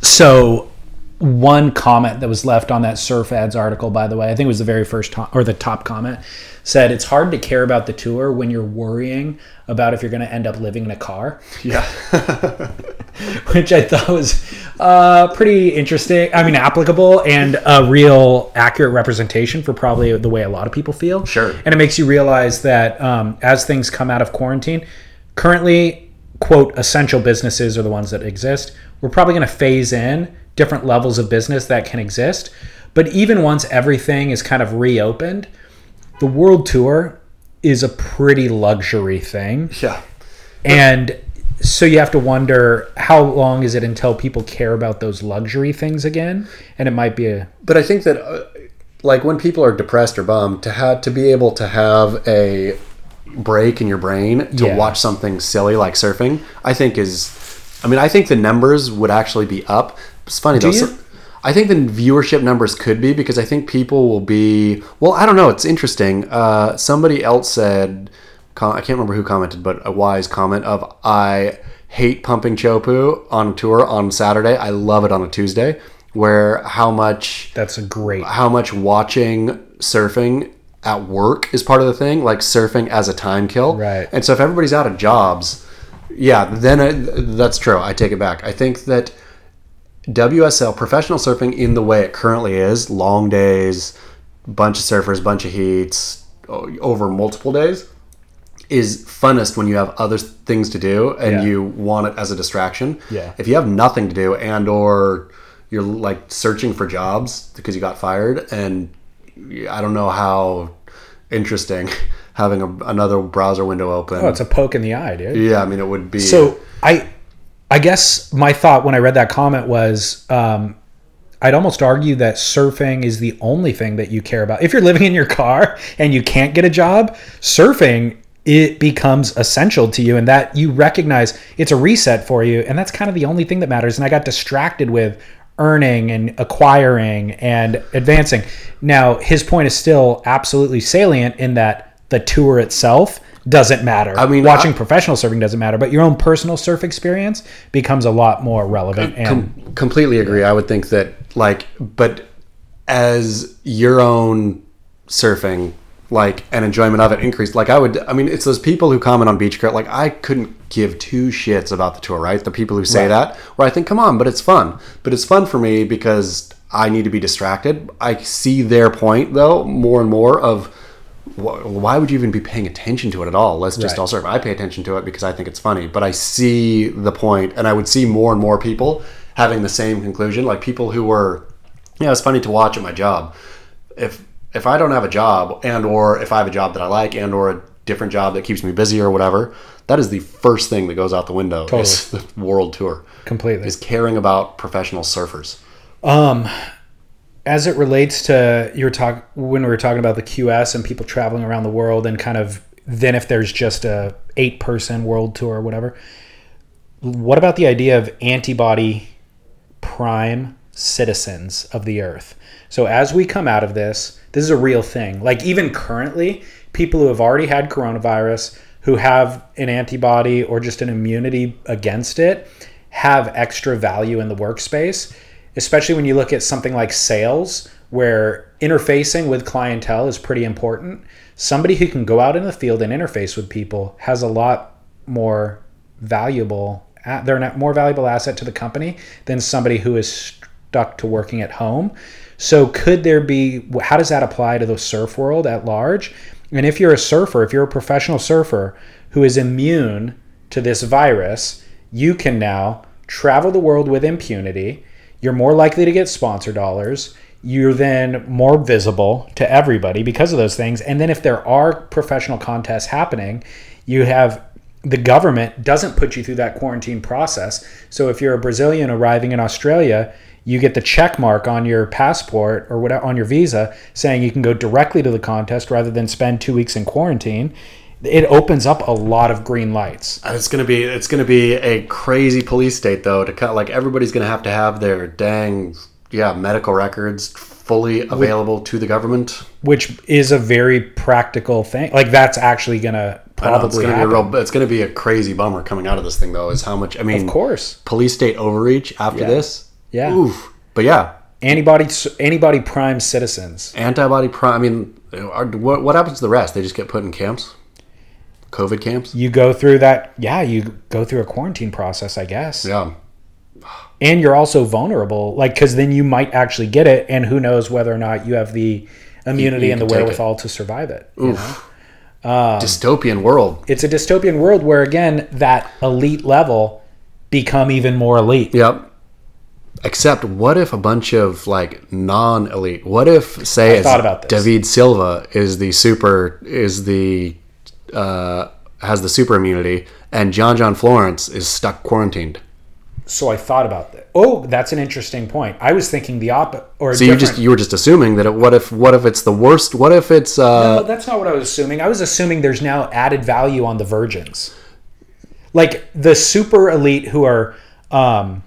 B: so one comment that was left on that surf ads article, by the way, I think it was the very first to- or the top comment, said it's hard to care about the tour when you're worrying about if you're going to end up living in a car.
A: Yeah,
B: which I thought was uh, pretty interesting. I mean, applicable and a real accurate representation for probably the way a lot of people feel.
A: Sure.
B: And it makes you realize that um, as things come out of quarantine, currently, quote, essential businesses are the ones that exist. We're probably going to phase in different levels of business that can exist. But even once everything is kind of reopened, the world tour is a pretty luxury thing.
A: yeah.
B: And so you have to wonder how long is it until people care about those luxury things again? And it might be a
A: But I think that, uh, like, when people are depressed or bummed, to have to be able to have a break in your brain to
B: Yeah.
A: watch something silly like surfing, I think is. I mean, I think the numbers would actually be up. It's funny though.
B: you?
A: I think the viewership numbers could be because I think people will be. Well, I don't know. It's interesting. Uh, somebody else said, com- I can't remember who commented, but a wise comment of I hate pumping Chopu on a tour on Saturday. I love it on a Tuesday. Where how much
B: that's a great
A: how much watching surfing at work is part of the thing, like surfing as a time kill.
B: Right.
A: And so if everybody's out of jobs, yeah, then I, that's true. I take it back. I think that WSL professional surfing in the way it currently is, long days, bunch of surfers, bunch of heats over multiple days is funnest when you have other things to do and
B: Yeah.
A: you want it as a distraction.
B: Yeah.
A: If you have nothing to do and or you're like searching for jobs because you got fired and I don't know how interesting having a, another browser window open.
B: oh, it's a poke in the eye, dude.
A: yeah, I mean it would be
B: So I I guess my thought when I read that comment was um I'd almost argue that surfing is the only thing that you care about. If you're living in your car and you can't get a job, surfing it becomes essential to you and that you recognize it's a reset for you and that's kind of the only thing that matters and I got distracted with earning and acquiring and advancing. Now, his point is still absolutely salient in that the tour itself doesn't matter.
A: I mean,
B: watching
A: I-
B: professional surfing doesn't matter, but your own personal surf experience becomes a lot more relevant. And
A: Com- completely agree. I would think that like, but as your own surfing like and enjoyment of it increased, like I would. I mean, it's those people who comment on BeachGrit. Like I couldn't give two shits about the tour, right? The people who say
B: Right.
A: that, where I think, come on, but it's fun. But it's fun for me because I need to be distracted. I see their point though more and more of. Wh- Why would you even be paying attention to it at all? Let's just
B: Right.
A: all surf. I pay attention to it because I think it's funny, but I see the point, and I would see more and more people having the same conclusion. Like people who were, yeah, it's funny to watch at my job. If if I don't have a job, and or if I have a job that I like, and or a different job that keeps me busy or whatever, that is the first thing that goes out the window. Is the world tour
B: completely.
A: is caring about professional surfers.
B: Um, as it relates to you were talk when we were talking about the QS and people traveling around the world and kind of then if there's just a eight person world tour or whatever, what about the idea of antibody prime citizens of the earth? So as we come out of this, this is a real thing. Like even currently, people who have already had coronavirus, who have an antibody or just an immunity against it, have extra value in the workspace, especially when you look at something like sales, where interfacing with clientele is pretty important. Somebody who can go out in the field and interface with people has a lot more valuable they're a more valuable asset to the company than somebody who is stuck to working at home so could there be how does that apply to the surf world at large and if you're a surfer if you're a professional surfer who is immune to this virus you can now travel the world with impunity you're more likely to get sponsor dollars you're then more visible to everybody because of those things and then if there are professional contests happening you have the government doesn't put you through that quarantine process. So if you're a Brazilian arriving in Australia, you get the check mark on your passport or on your visa saying you can go directly to the contest rather than spend 2 weeks in quarantine. It opens up a lot of green lights.
A: And it's gonna be it's gonna be a crazy police state though to cut like everybody's gonna have to have their dang yeah medical records fully available to the government.
B: which is a very practical thing. Like that's actually going to
A: I know, it's
B: probably
A: gonna
B: happen.
A: be a real it's gonna be a crazy bummer coming out of this thing though is how much I mean
B: of course.
A: police state overreach after
B: Yeah.
A: this.
B: Yeah.
A: Oof. But yeah,
B: Antibody antibody prime citizens.
A: antibody prime. I mean, uh, what what happens to the rest? They just get put in camps, COVID camps.
B: You go through that yeah, you go through a quarantine process, I guess.
A: Yeah,
B: and you're also vulnerable like because then you might actually get it and who knows whether or not you have the immunity
A: you
B: and the wherewithal to survive it you know?
A: Oof. dystopian world.
B: it's a dystopian world where again that elite level become even more elite
A: Yep. Except, what if a bunch of like non-elite? What if, say,
B: I thought about this.
A: Deivid Silva is the super is the uh, has the super immunity, and John John Florence is stuck quarantined?
B: so i thought about that oh that's an interesting point i was thinking the opposite or
A: So you just you were just assuming that it, what if what if it's the worst? What if it's uh,
B: No, that's not what I was assuming. I was assuming there's now added value on the virgins, like the super elite who are. Um,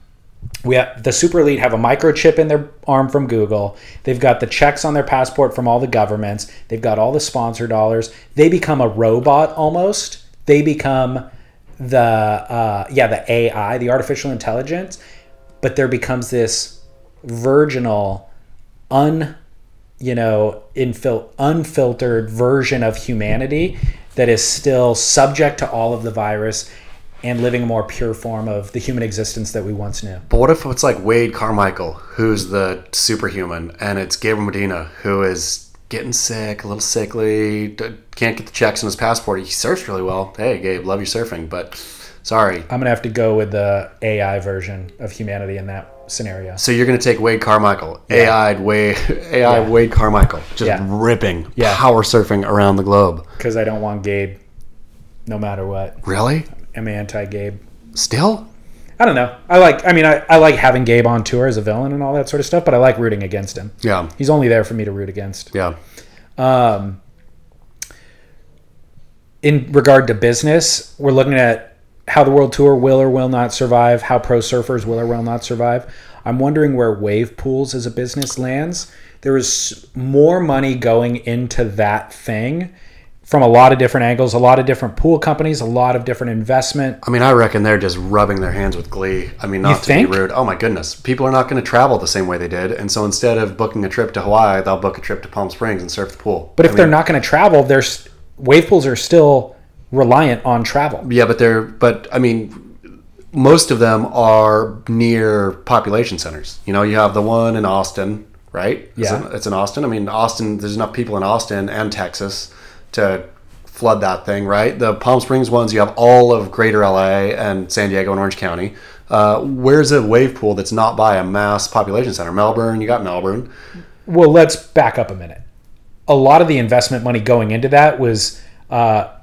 B: we have, the super elite have a microchip in their arm from Google. They've got the checks on their passport from all the governments. They've got all the sponsor dollars. They become a robot almost. They become the uh, yeah the AI, the artificial intelligence. But there becomes this virginal, un you know, infil- unfiltered version of humanity that is still subject to all of the virus and living a more pure form of the human existence that we once knew.
A: But what if it's like Wade Carmichael, who's the superhuman, and it's Gabriel Medina, who is getting sick, a little sickly, can't get the checks on his passport. He surfs really well. Hey, Gabe, love your surfing, but sorry.
B: I'm gonna have to go with the AI version of humanity in that scenario.
A: So you're going to take Wade Carmichael, AI'd Wade, AI
B: Yeah.
A: Wade Carmichael, just
B: Yeah.
A: ripping,
B: Yeah.
A: power surfing around the globe.
B: Because I don't want Gabe, no matter what.
A: Really?
B: I'm anti-Gabe.
A: Still?
B: I don't know. I like. I mean, I, I like having Gabe on tour as a villain and all that sort of stuff, but I like rooting against him.
A: Yeah.
B: He's only there for me to root against.
A: Yeah.
B: Um, in regard to business, we're looking at how the world tour will or will not survive, how pro surfers will or will not survive. I'm wondering where wave pools as a business lands. There is more money going into that thing from a lot of different angles, a lot of different pool companies, a lot of different investment.
A: I mean, I reckon they're just rubbing their hands with glee. I mean, not to
B: think?
A: be rude. Oh my goodness, people are not going to travel the same way they did, and so instead of booking a trip to Hawaii, they'll book a trip to Palm Springs and surf the pool.
B: But if
A: I
B: they're not going to travel, there's wave pools are still reliant on travel.
A: yeah, but they're, but I mean, most of them are near population centers. You know, you have the one in Austin, right? It's
B: Yeah.
A: in- it's in Austin. I mean, Austin. There's enough people in Austin and Texas to flood that thing, right? The Palm Springs ones, you have all of Greater LA and San Diego and Orange County. Uh, where's a wave pool that's not by a mass population center? Melbourne, you got Melbourne.
B: Well, let's back up a minute. A lot of the investment money going into that was, uh,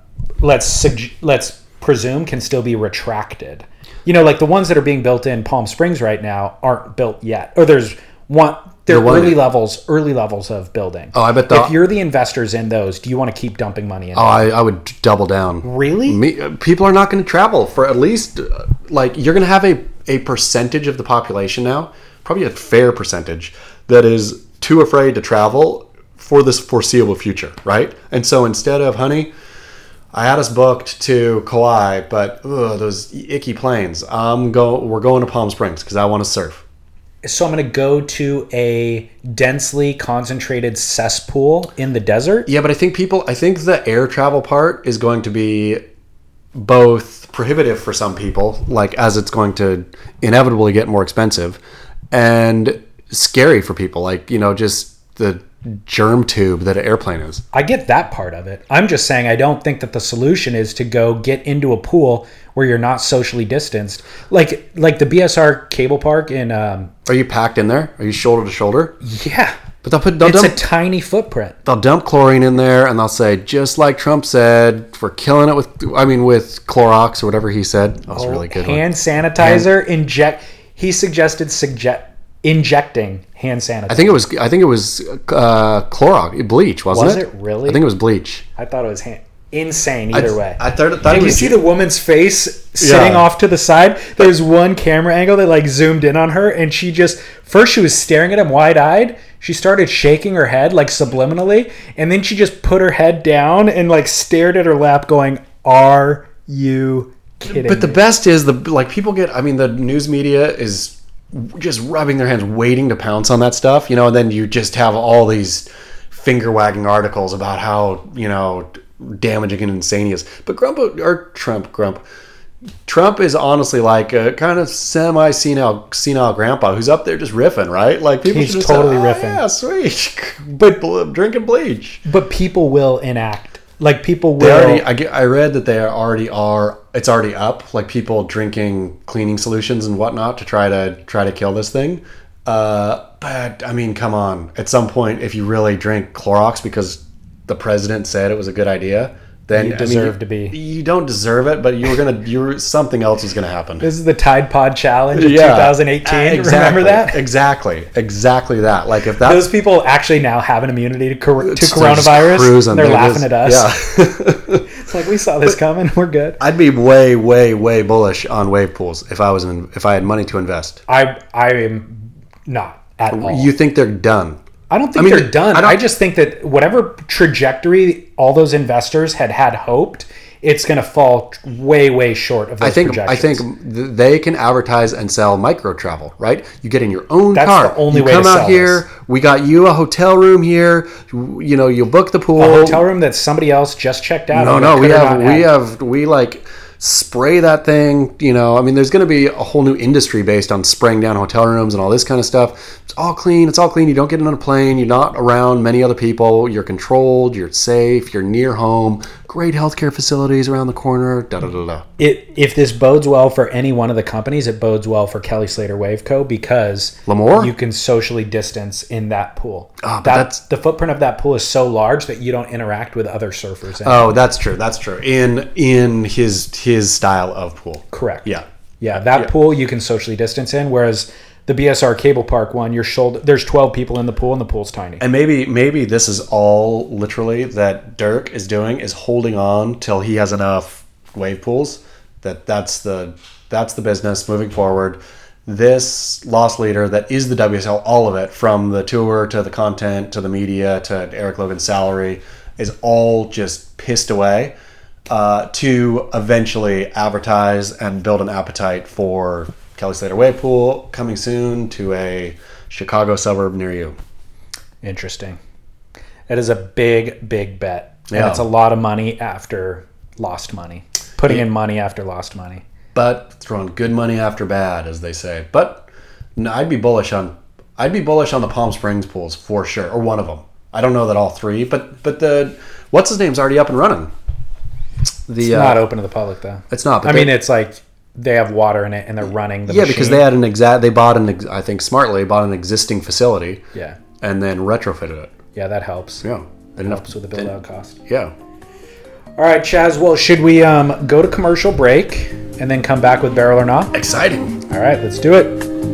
B: let's sug- let's presume, can still be retracted. You know, like the ones that are being built in Palm Springs right now aren't built yet, or there's one. They're
A: The one-
B: early levels, early levels of building.
A: Oh, I bet the-
B: if you're the investors in those, do you want to keep dumping money in?
A: Oh, I, I would double down.
B: really?
A: Me, uh, people are not going to travel for at least uh, like you're going to have a, a percentage of the population now, probably a fair percentage that is too afraid to travel for this foreseeable future, right? And so instead of honey, I had us booked to Kauai, but ugh, those icky planes. I'm go. We're going to Palm Springs because I want to surf.
B: So I'm going to go to a densely concentrated cesspool in the desert.
A: Yeah, but I think people. I think the air travel part is going to be both prohibitive for some people, like as it's going to inevitably get more expensive, and scary for people, like you know, just the germ tube that an airplane is.
B: I get that part of it. I'm just saying I don't think that the solution is to go get into a pool where you're not socially distanced, like like the BSR cable park in. Um,
A: Are you packed in there? Are you shoulder to shoulder?
B: yeah,
A: But they'll put they'll
B: it's
A: dump,
B: a tiny footprint.
A: they'll dump chlorine in there, and they'll say just like Trump said, we're killing it with. I mean, with Clorox or whatever he said. That was a really good. one.
B: hand sanitizer inject. He suggested suggest injecting hand sanitizer.
A: I think it was. I think it was uh, Clorox bleach, wasn't
B: Was
A: it?
B: it really?
A: I think it was bleach.
B: I thought it was hand. Insane either way.
A: I thought, thought it
B: you
A: was
B: see the woman's face sitting
A: Yeah.
B: off to the side. There's one camera angle that like zoomed in on her, and she just first she was staring at him wide eyed. She started shaking her head like subliminally, and then she just put her head down and like stared at her lap, going, "Are you kidding?"
A: But the
B: me?"
A: best is the like people get. I mean, the news media is just rubbing their hands, waiting to pounce on that stuff, you know. And then you just have all these finger wagging articles about how you know damaging and insane he is. But Grump or Trump, Grump. Trump is honestly like a kind of semi senile senile grandpa who's up there just riffing, right? Like people
B: He's
A: just
B: totally
A: say, "Oh,
B: riffing."
A: Yeah, sweet. But drinking bleach.
B: but people will enact. Like people will.
A: already, I, get- I read that they already are. It's already up. Like people drinking cleaning solutions and whatnot to try to try to kill this thing. Uh, but I mean, come on. At some point, if you really drink Clorox because the president said it was a good idea, then
B: You
A: I mean,
B: deserve to be.
A: You don't deserve it, but you were gonna. You were something else was gonna happen.
B: this is the Tide Pod Challenge of
A: Yeah.
B: 2018.
A: Exactly.
B: Remember that?
A: Exactly. Exactly that. Like if that
B: Those people actually now have an immunity to, cor- to coronavirus.
A: cruising.
B: They're
A: There it
B: laughing
A: is.
B: at us.
A: Yeah.
B: It's like we saw this coming. We're good.
A: I'd be way, way, way bullish on wave pools if I was in, if I had money to invest.
B: I I am not at all.
A: You think they're done?
B: I don't think
A: I mean,
B: they're done.
A: I
B: I, just think that whatever trajectory all those investors had had hoped, it's going to fall way way short of those
A: I think I think they can advertise and sell micro travel, right? You get in your own
B: That's
A: car.
B: the only
A: you
B: way to
A: come out here.
B: this.
A: We got you a hotel room here. You know, you'll book the pool.
B: a hotel room that somebody else just checked out.
A: No, no, we have we have we like spray that thing. You know, I mean, there's going to be a whole new industry based on spraying down hotel rooms and all this kind of stuff. It's all clean. It's all clean. You don't get on a plane. You're not around many other people. You're controlled. You're safe. You're near home. Great healthcare facilities around the corner. Da da da da.
B: it, if this bodes well for any one of the companies, it bodes well for Kelly Slater Waveco because
A: Lemoore?
B: you can socially distance in that pool.
A: Ah,
B: that,
A: that's-
B: the footprint of that pool is so large that you don't interact with other surfers. it.
A: Oh, that's true. That's true. In in his his style of pool.
B: Correct.
A: Yeah.
B: Yeah, that
A: Yeah.
B: pool you can socially distance in, whereas the BSR cable park one, your shoulder there's twelve people in the pool and the pool's tiny.
A: And maybe maybe this is all literally that Dirk is doing is holding on till he has enough wave pools that that's the that's the business moving forward. this loss leader that is the WSL, all of it, from the tour to the content to the media to Erik Logan's salary, is all just pissed away uh, to eventually advertise and build an appetite for Kelly Slater Wave Pool coming soon to a Chicago suburb near you.
B: Interesting. That is a big, big bet. And
A: Yeah.
B: it's a lot of money after lost money. Putting in money after lost money.
A: but throwing good money after bad, as they say. But no, I'd be bullish on I'd be bullish on the Palm Springs pools for sure, or one of them. I don't know that all three, but but the what's his name's already up and running. The
B: It's
A: uh,
B: not open to the public though.
A: it's not.
B: I mean, it's like they have water in it and they're running the
A: yeah, because they had an exact they bought an ex- I think smartly bought an existing facility
B: Yeah.
A: and then retrofitted it.
B: Yeah, that helps.
A: Yeah, didn't
B: Helps
A: to
B: with the build out cost.
A: Yeah,
B: All right, Chas. Well, should we um, go to commercial break and then come back with barrel or not?
A: exciting.
B: All right, let's do it.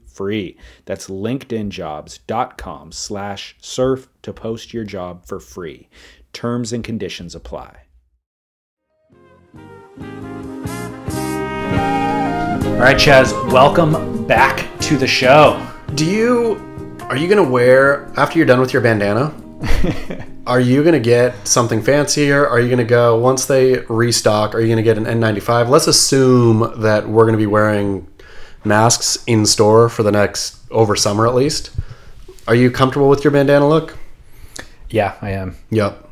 B: free that's linkedinjobs.com slash surf to post your job for free terms and conditions apply all right Chas welcome back to the show
A: Do you are you gonna wear after you're done with your bandana? are you gonna get something fancier? Are you gonna go once they restock? Are you gonna get an N95? Let's assume that we're gonna be wearing masks in store for the next over summer at least. Are you comfortable with your bandana look?
B: yeah i am
A: Yep.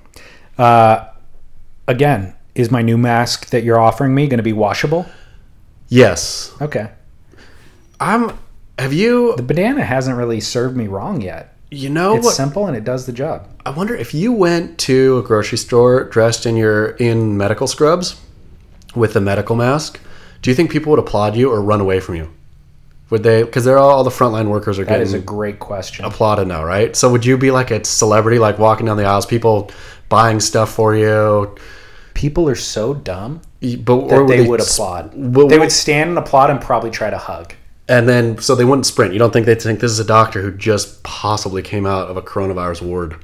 B: Uh, again is my new mask that you're offering me going to be washable
A: Yes.
B: okay
A: I'm. Have you?
B: the banana hasn't really served me wrong yet
A: You know
B: it's
A: what?
B: simple and it does the job
A: I wonder if you went to a grocery store dressed in your in medical scrubs with a medical mask. Do you think people would applaud you or run away from you? Would they? Because they're all, all the frontline workers are
B: that
A: getting
B: is a great question
A: applauded now, right? So would you be like a celebrity, like walking down the aisles, people buying stuff for you?
B: people are so dumb
A: But
B: that
A: or
B: they
A: they
B: would
A: s-
B: applaud.
A: but-
B: they would stand and applaud and probably try to hug.
A: and then so they wouldn't sprint. You don't think they'd think this is a doctor who just possibly came out of a coronavirus ward?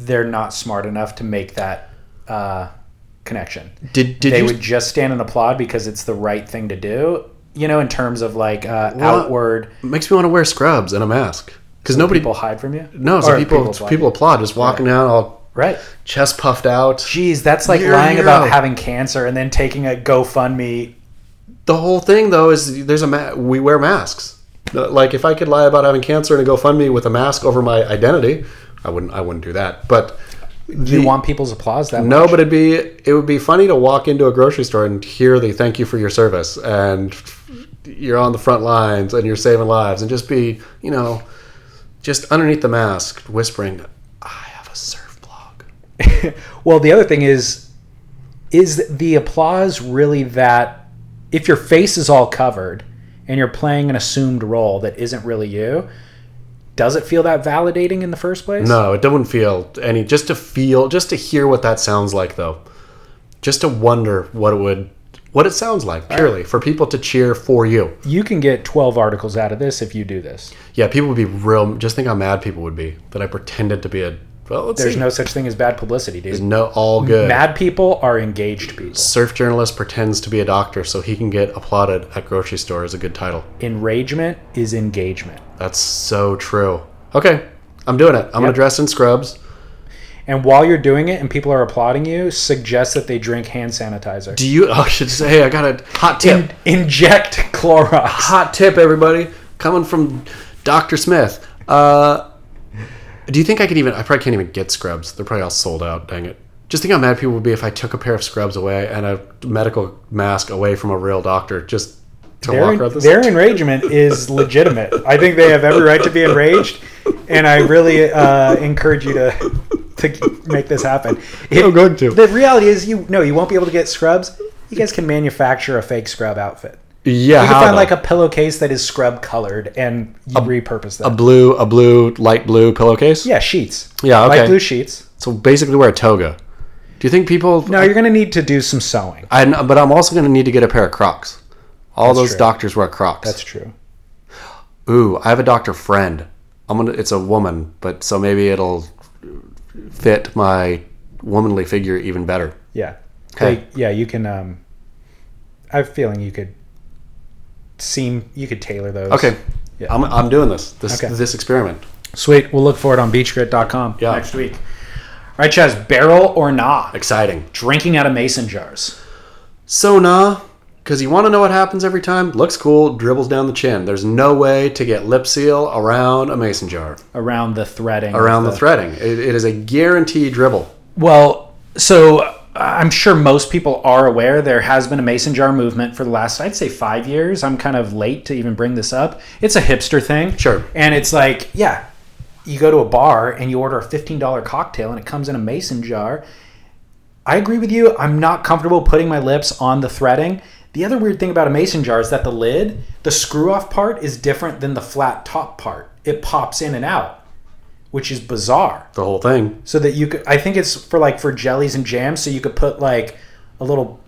B: They're not smart enough to make that uh, connection.
A: Did did
B: they
A: you?
B: would just stand and applaud because it's the right thing to do. You know, in terms of like uh,
A: Well,
B: outward,
A: makes me want to wear scrubs and a mask because nobody.
B: people hide from you.
A: no, so people people
B: applaud.
A: applaud, just walking down all
B: right?
A: chest puffed out.
B: Jeez, that's like
A: You're
B: lying about
A: hero.
B: having cancer and then taking a GoFundMe.
A: The whole thing though is there's a ma- we wear masks. Like if I could lie about having cancer and a GoFundMe with a mask over my identity, I wouldn't I wouldn't do that. But
B: Do you want people's applause that
A: no,
B: much?
A: but it'd be it would be funny to walk into a grocery store and hear the thank you for your service and you're on the front lines and you're saving lives and just be you know just underneath the mask whispering I have a surf blog.
B: well, the other thing is, is the applause really that if your face is all covered and you're playing an assumed role that isn't really you, does it feel that validating in the first place?
A: No, it doesn't feel any. Just to feel, just to hear what that sounds like, though. Just to wonder what it would, what it sounds like, purely for people to cheer for you.
B: You can get 12 articles out of this if you do this.
A: Yeah, people would be real. Just think how mad people would be that I pretended to be a, Well,
B: There's
A: see.
B: no such thing as bad publicity, dude.
A: no all good.
B: Mad people are engaged people.
A: Surf journalist pretends to be a doctor so he can get applauded at grocery store is a good title.
B: Enragement is engagement.
A: That's so true. Okay, I'm doing it. I'm gonna dress in scrubs.
B: And while you're doing it and people are applauding you, suggest that they drink hand sanitizer.
A: Do you? Oh, I should say. Hey, I got a hot tip.
B: In- inject Clorox.
A: hot tip, everybody, coming from Doctor Smith. Uh, do you think I could even? I probably can't even get scrubs. They're probably all sold out. Dang it! Just think how mad people would be if I took a pair of scrubs away and a medical mask away from a real doctor just to
B: Their,
A: walk around this.
B: their enragement is legitimate. I think they have every right to be enraged, and I really uh, encourage you to to make this happen. If-
A: I'm going to.
B: The reality is, you no, you won't be able to get scrubs. You guys can manufacture a fake scrub outfit.
A: Yeah,
B: You can find like a pillowcase that is scrub colored, and you repurpose that.
A: a blue, a blue, light blue pillowcase.
B: yeah, sheets.
A: Yeah, okay.
B: Light blue sheets.
A: So basically, wear a toga. Do you think people?
B: No, you're going to need to do some sewing.
A: I, but I'm also going to need to get a pair of Crocs. All
B: That's
A: those
B: true.
A: doctors wear Crocs.
B: That's true.
A: Ooh, I have a doctor friend. I'm gonna. It's a woman, but so maybe it'll fit my womanly figure even better.
B: Yeah.
A: Okay.
B: They- yeah, you can. Um, I have a feeling you could seem you could tailor those.
A: Okay,
B: Yeah.
A: I'm, I'm doing this. This
B: Okay.
A: this experiment.
B: Sweet. We'll look for it on beachgrit.com
A: Yeah.
B: next week. All right, Chas, barrel or nah?
A: Exciting.
B: Drinking out of mason jars.
A: So nah, because you want to know what happens every time. Looks cool, dribbles down the chin. There's no way to get lip seal around a mason jar,
B: Around the threading.
A: around
B: of
A: the threading. It, it is a guaranteed dribble.
B: Well, so I'm sure most people are aware there has been a mason jar movement for the last, I'd say, five years. I'm kind of late to even bring this up. It's a hipster thing.
A: Sure.
B: And it's like, yeah, you go to a bar and you order a $15 cocktail and it comes in a mason jar. I agree with you. I'm not comfortable putting my lips on the threading. The other weird thing about a mason jar is that the lid, the screw off part, is different than the flat top part. It pops in and out, which is bizarre
A: The whole thing.
B: so that you could i think it's for like for jellies and jams so you could put like a little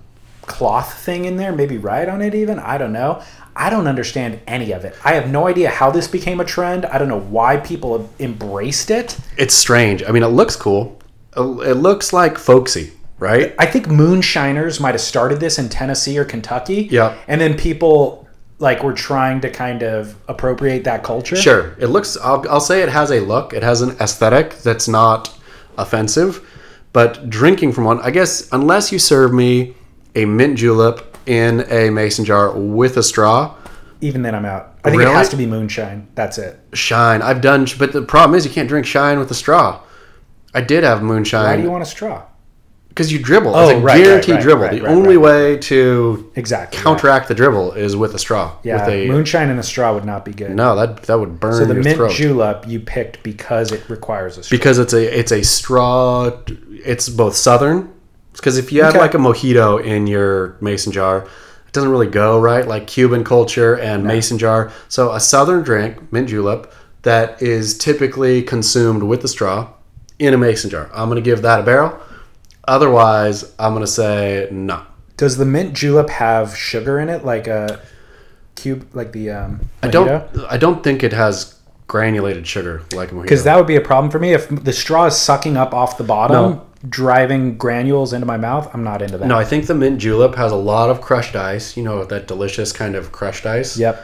B: cloth thing in there maybe write on it even i don't know i don't understand any of it i have no idea how this became a trend i don't know why people have embraced it
A: It's strange. I mean, it looks cool. It looks like folksy, right?
B: i think moonshiners might have started this in tennessee or kentucky
A: Yeah.
B: and then people like we're trying to kind of appropriate that culture
A: Sure. It looks. I'll, I'll say it has a look. It has an aesthetic that's not offensive. But drinking from one, I guess, unless you serve me a mint julep in a mason jar with a straw,
B: even then i'm out i think
A: Really?
B: it has to be moonshine that's it
A: shine. I've done, but the problem is you can't drink shine with a straw. I did have moonshine.
B: why do you want a straw
A: because you dribble.
B: Oh,
A: it's a
B: right,
A: guaranteed
B: right,
A: dribble.
B: right,
A: the
B: right,
A: only way to
B: exactly
A: counteract the dribble is with a straw.
B: Yeah,
A: with a,
B: moonshine and a straw would not be good.
A: No, that that would burn
B: so the mint
A: throat.
B: julep you picked because it requires a straw.
A: because it's a it's a straw. It's both southern. Because if you have
B: Okay.
A: like a mojito in your mason jar, it doesn't really go right. Like Cuban culture and mason jar. So a southern drink, mint julep, that is typically consumed with the straw in a mason jar. I'm gonna give that a barrel. Otherwise, I'm gonna say no.
B: Does the mint julep have sugar in it, like a cube, like the um,
A: I don't. I don't think it has granulated sugar like a mojito.
B: Because that would be a problem for me if the straw is sucking up off the bottom,
A: No.
B: driving granules into my mouth. I'm not into that.
A: no, I think the mint julep has a lot of crushed ice. You know that delicious kind of crushed ice.
B: Yep.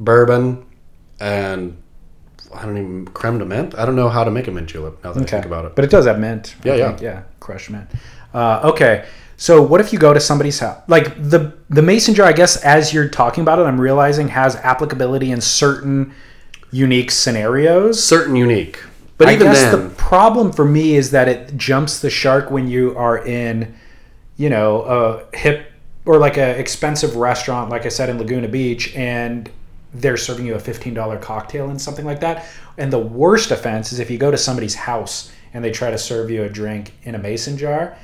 A: bourbon, and I don't even creme de menthe. I don't know how to make a mint julep now that I think about it.
B: But it does have mint. I
A: Yeah, yeah.
B: think. yeah. Crushed mint. Uh, okay. So what if you go to somebody's house? Like the the mason jar, I guess, as you're talking about it, I'm realizing has applicability in certain unique scenarios.
A: Certain unique, but
B: I
A: even
B: guess
A: then,
B: the problem for me is that it jumps the shark when you are in, you know, a hip or like a expensive restaurant, like I said in Laguna Beach, and they're serving you a fifteen dollar cocktail and something like that. And the worst offense is if you go to somebody's house and they try to serve you a drink in a mason jar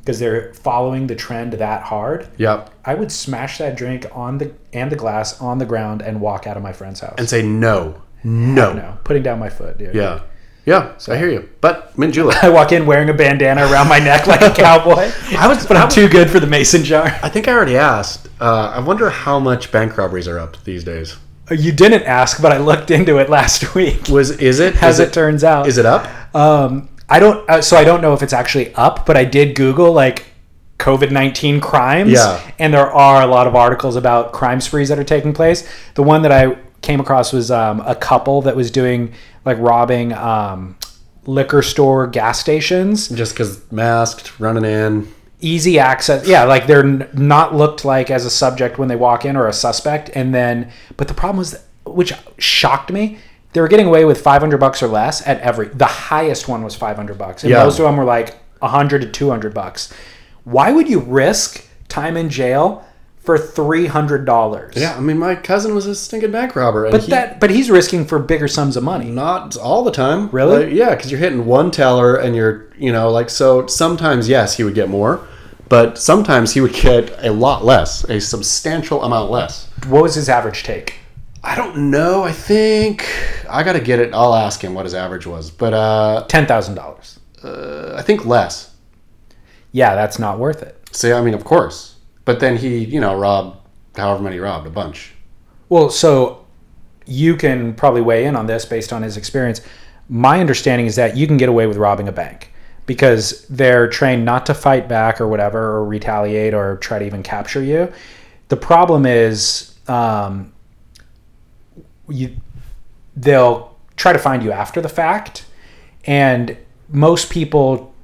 B: because they're following the trend that hard.
A: Yep.
B: I would smash that drink on the and the glass on the ground and walk out of my friend's house.
A: and say no, no,
B: no, putting down my foot, dude.
A: yeah, yeah. So I hear you, but mint julep.
B: I walk in wearing a bandana around my neck like a cowboy.
A: I was,
B: but I'm too good for the mason jar.
A: I think I already asked. Uh, I wonder how much bank robberies are up these days.
B: You didn't ask, but I looked into it last week.
A: Was is it?
B: As
A: is
B: it, turns out,
A: is it up?
B: Um, I don't. Uh, so I don't know if it's actually up, but I did Google like COVID nineteen crimes.
A: Yeah.
B: and there are a lot of articles about crime sprees that are taking place. The one that I came across was um, a couple that was doing like robbing um, liquor store gas stations
A: Just because masked, running in.
B: Easy access yeah like they're n- not looked like as a subject when they walk in or a suspect and then but the problem was which shocked me they were getting away with 500 bucks or less at every the highest one was 500 bucks and
A: Yeah.
B: most of them were like 100 to 200 bucks why would you risk time in jail for $300
A: Yeah, I mean, my cousin was a stinking bank robber, and
B: but
A: he,
B: that but he's risking for bigger sums of money
A: not all the time.
B: Really?
A: Like, yeah, because you're hitting one teller, and you're, you know, like so. Sometimes, yes, he would get more, but sometimes he would get a lot less, a substantial amount less.
B: what was his average take
A: I don't know. I think I got to get it. I'll ask him what his average was, but uh,
B: $10000
A: uh, I think less.
B: yeah that's not worth it
A: So I mean, of course, but then he, you know, robbed however many he robbed a bunch.
B: Well, so you can probably weigh in on this based on his experience. My understanding is that you can get away with robbing a bank because they're trained not to fight back or whatever, or retaliate or try to even capture you. The problem is um, you they'll try to find you after the fact, and most people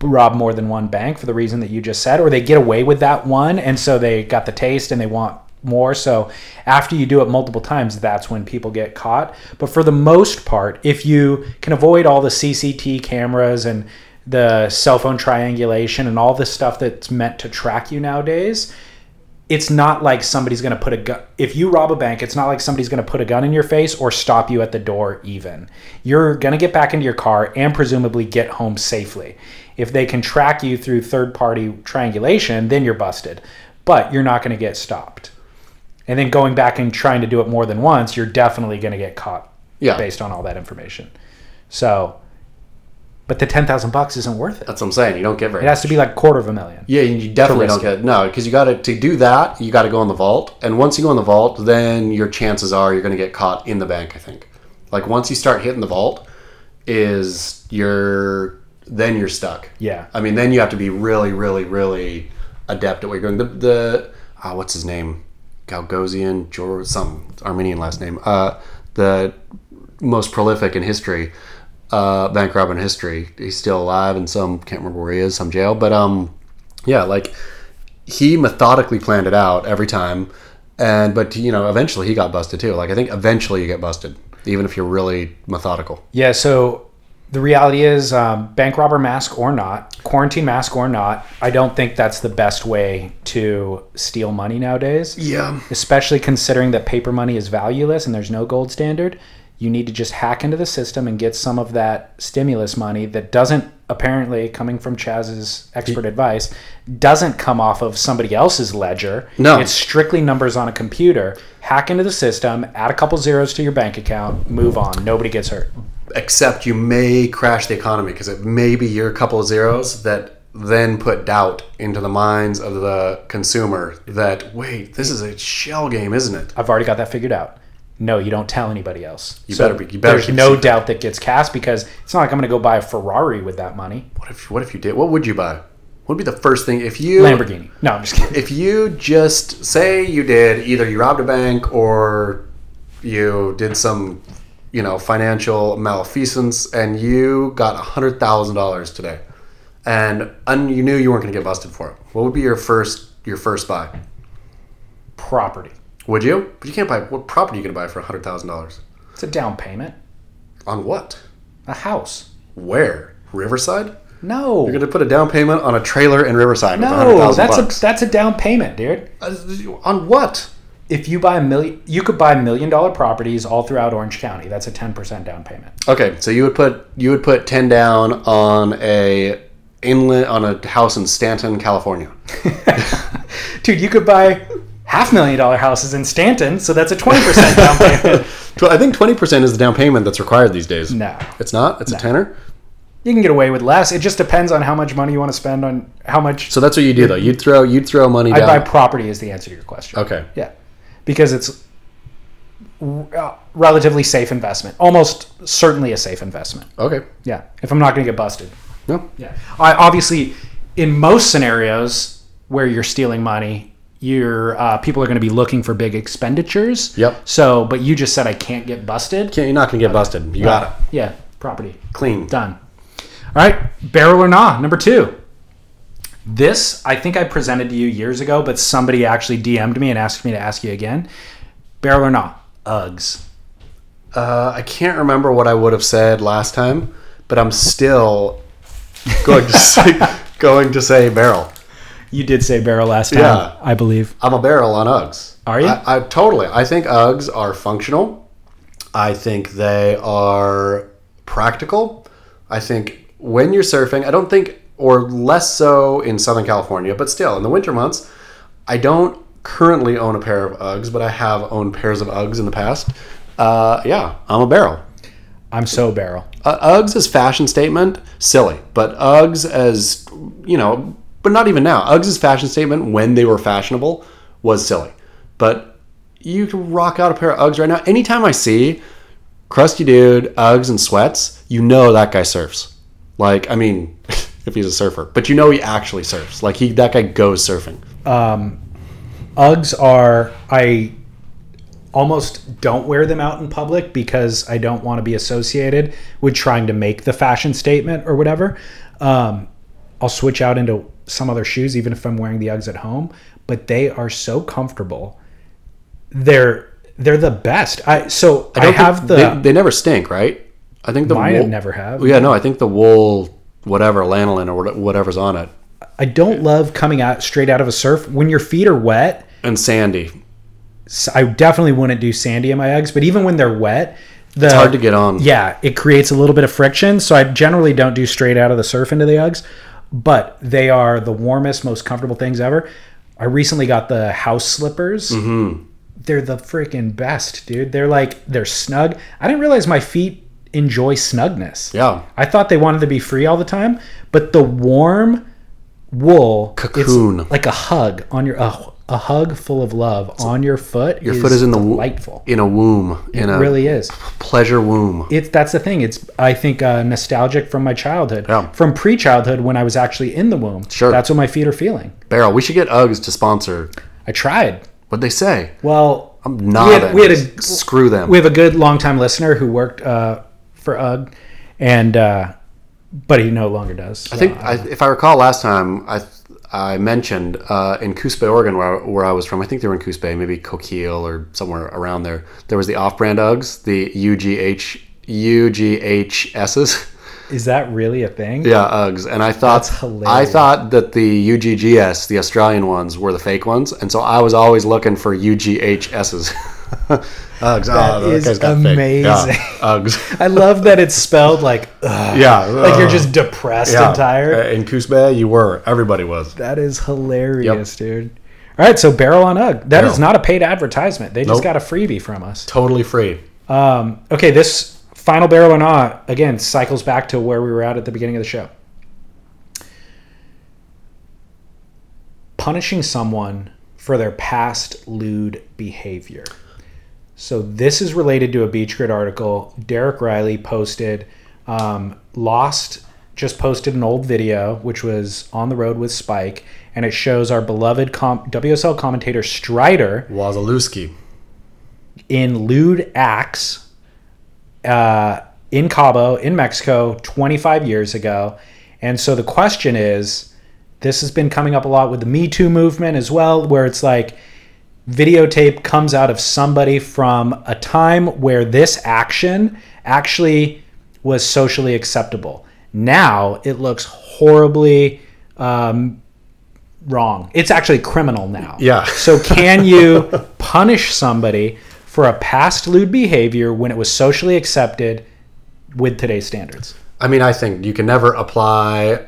B: rob more than one bank for the reason that you just said, or they get away with that one, and so they got the taste and they want more. So after you do it multiple times, that's when people get caught. But for the most part, if you can avoid all the CCT cameras and the cell phone triangulation and all this stuff that's meant to track you nowadays, it's not like somebody's going to put a gun if you rob a bank it's not like somebody's going to put a gun in your face or stop you at the door even. You're going to get back into your car and presumably get home safely. If they can track you through third party triangulation then you're busted but you're not going to get stopped. And then going back and trying to do it more than once you're definitely going to get caught
A: Yeah.
B: based on all that information. So but the 10,000 bucks isn't worth it
A: That's what I'm saying. You don't get very.
B: it has to be like quarter of a million
A: Yeah, you you definitely don't get no because you got to to do that. You got to go in the vault, and once you go in the vault, then your chances are you're going to get caught in the bank. I think, like once you start hitting the vault, is you're then you're stuck.
B: Yeah.
A: I mean, then you have to be really, really, really adept at what you're doing. The the uh, what's his name, Gagosian, George, some Armenian last name. Uh, the most prolific in history, uh, bank robber in history. He's still alive in some can't remember where he is, some jail. But um, yeah, like he methodically planned it out every time, and but you know eventually he got busted too. Like I think eventually you get busted, even if you're really methodical.
B: Yeah, so the reality is, um, bank robber mask or not, quarantine mask or not, I don't think that's the best way to steal money nowadays.
A: Yeah.
B: Especially considering that paper money is valueless and there's no gold standard. You need to just hack into the system and get some of that stimulus money that doesn't apparently coming from Chas's expert advice doesn't come off of somebody else's ledger.
A: No.
B: It's strictly numbers on a computer. Hack into the system, add a couple zeros to your bank account, move on. Nobody gets hurt.
A: except you may crash the economy because it may be your couple of zeros that then put doubt into the minds of the consumer that wait this is a shell game isn't it
B: I've already got that figured out. No, you don't tell anybody else.
A: You better be- you better
B: there's no
A: secret.
B: doubt that gets cast because it's not like I'm going to go buy a Ferrari with that money.
A: what if what if you did what would you buy what would be the first thing if you
B: Lamborghini. No, I'm just kidding.
A: if you just say you did either you robbed a bank or you did some you know financial malfeasance and you got a hundred thousand dollars today and un- you knew you weren't going to get busted for it what would be your first your first buy
B: Property.
A: Would you but you can't buy what property are you going to buy for a hundred thousand dollars
B: It's a down payment.
A: on what
B: A house.
A: where riverside
B: No.
A: you're going to put a down payment on a trailer in riverside
B: no, that's
A: bucks
B: a that's a down payment, dude.
A: Uh, on what
B: If you buy a million, you could buy million dollar properties all throughout Orange County. That's a ten percent down payment.
A: Okay, so you would put you would put ten down on a inlet on a house in Stanton, California.
B: Dude, you could buy half million dollar houses in Stanton, so that's a twenty percent down payment.
A: I think twenty percent is the down payment that's required these days.
B: No.
A: it's not. It's a tenner.
B: You can get away with less. It just depends on how much money you want to spend on how much.
A: So that's what you do though. You'd throw you'd throw money
B: I'd
A: down.
B: buy property is the answer to your question.
A: okay,
B: Yeah, because it's uh, relatively safe investment. Almost certainly a safe investment.
A: Okay.
B: Yeah, if I'm not going to get busted.
A: No.
B: Yeah. I, obviously, in most scenarios where you're stealing money, you're uh, people are going to be looking for big expenditures.
A: Yep.
B: So, but you just said I can't get busted.
A: Can't, you're not gonna get busted. You got it.
B: Yeah. Property.
A: Clean.
B: Done. All right. Barrel or nah, number two. This I think I presented to you years ago, but somebody actually DM'd me and asked me to ask you again. Barrel or nah, Uggs.
A: Uh, I can't remember what I would have said last time, but I'm still going to say, going to say barrel.
B: You did say barrel last time,
A: Yeah.
B: I believe.
A: I'm a barrel on Uggs.
B: Are you?
A: I, I totally. I think Uggs are functional. I think they are practical. I think when you're surfing, I don't think, or less so in Southern California, but still in the winter months, I don't currently own a pair of Uggs, but I have owned pairs of Uggs in the past. Uh, yeah, I'm a barrel.
B: I'm so barrel.
A: Uh, Uggs as fashion statement, silly. But Uggs as you know, but not even now. Uggs fashion statement when they were fashionable was silly. But you can rock out a pair of Uggs right now. Anytime I see crusty dude Uggs and sweats, you know that guy surfs. Like I mean, if he's a surfer, but you know he actually surfs. Like he that guy goes surfing.
B: Uggs are I almost don't wear them out in public because I don't want to be associated with trying to make the fashion statement or whatever. Um, I'll switch out into some other shoes even if I'm wearing the Uggs at home, but they are so comfortable. They're they're the best. I so I,
A: don't
B: have the
A: they, they never stink, right? I think the
B: mine
A: wool,
B: never have.
A: Yeah, no, I think the wool, whatever lanolin or whatever's on it,
B: I don't love coming out straight out of a surf when your feet are wet.
A: and sandy.
B: I definitely wouldn't do sandy in my Uggs, but even when they're wet, the,
A: It's hard to get on.
B: Yeah, it creates a little bit of friction. So I generally don't do straight out of the surf into the Uggs, but they are the warmest, most comfortable things ever. I recently got the house slippers. Mm-hmm. They're the freaking best, dude. They're like they're snug. I didn't realize my feet enjoy snugness.
A: Yeah.
B: I thought they wanted to be free all the time, but the warm wool
A: Cocoon.
B: like a hug on your a, a hug full of love on your foot.
A: Your foot is in the
B: delightful.
A: in a womb, in
B: It
A: a
B: really is.
A: pleasure womb.
B: It's that's the thing. It's I think uh, nostalgic from my childhood,
A: Yeah.
B: from pre-childhood when I was actually in the womb.
A: Sure.
B: that's what my feet are feeling.
A: Barrel. We should get Uggs to sponsor.
B: I tried.
A: What'd they say?
B: Well,
A: I'm
B: we
A: not.
B: had, we had a
A: screw them.
B: we have a good longtime listener who worked uh, for UGG, and uh, but he no longer does.
A: I think, I, if I recall, last time I I mentioned uh, in Coos Bay, Oregon, where, where I was from. I think they were in Coos Bay, maybe Coquille or somewhere around there. There was the off-brand Uggs, the UGH UGHSs.
B: is that really a thing?
A: Yeah, Uggs. And I thought
B: That's.
A: I thought that the UGGS, the Australian ones, were the fake ones, and so I was always looking for UGHSs. Uggs.
B: That
A: oh,
B: is amazing.
A: Yeah, Uggs.
B: I love that it's spelled like ugh,
A: yeah,
B: like you're
A: uh,
B: just depressed
A: yeah.
B: and tired.
A: Uh, In Bay, you were. Everybody was.
B: That is hilarious, dude. All right, so Barrel on UGG. That is
A: Barrel.
B: not a paid advertisement. They just
A: Nope.
B: got a freebie from us.
A: Totally free.
B: Um, okay, this final barrel or not again cycles back to where we were at at the beginning of the show. Punishing someone for their past lewd behavior. So this is related to a Beach Grit article. Derek Riley posted, um, Lost just posted an old video which was on the road with Spike, and it shows our beloved com- WSL commentator Strider
A: Wasilewski.
B: in lewd acts uh, in Cabo, in Mexico, 25 years ago. And so the question is this has been coming up a lot with the Me Too movement as well, where it's like videotape comes out of somebody from a time where this action actually was socially acceptable. Now it looks horribly um, wrong. It's actually criminal now.
A: Yeah.
B: So can you punish somebody for a past lewd behavior when it was socially accepted with today's standards?
A: I mean, I think you can never apply.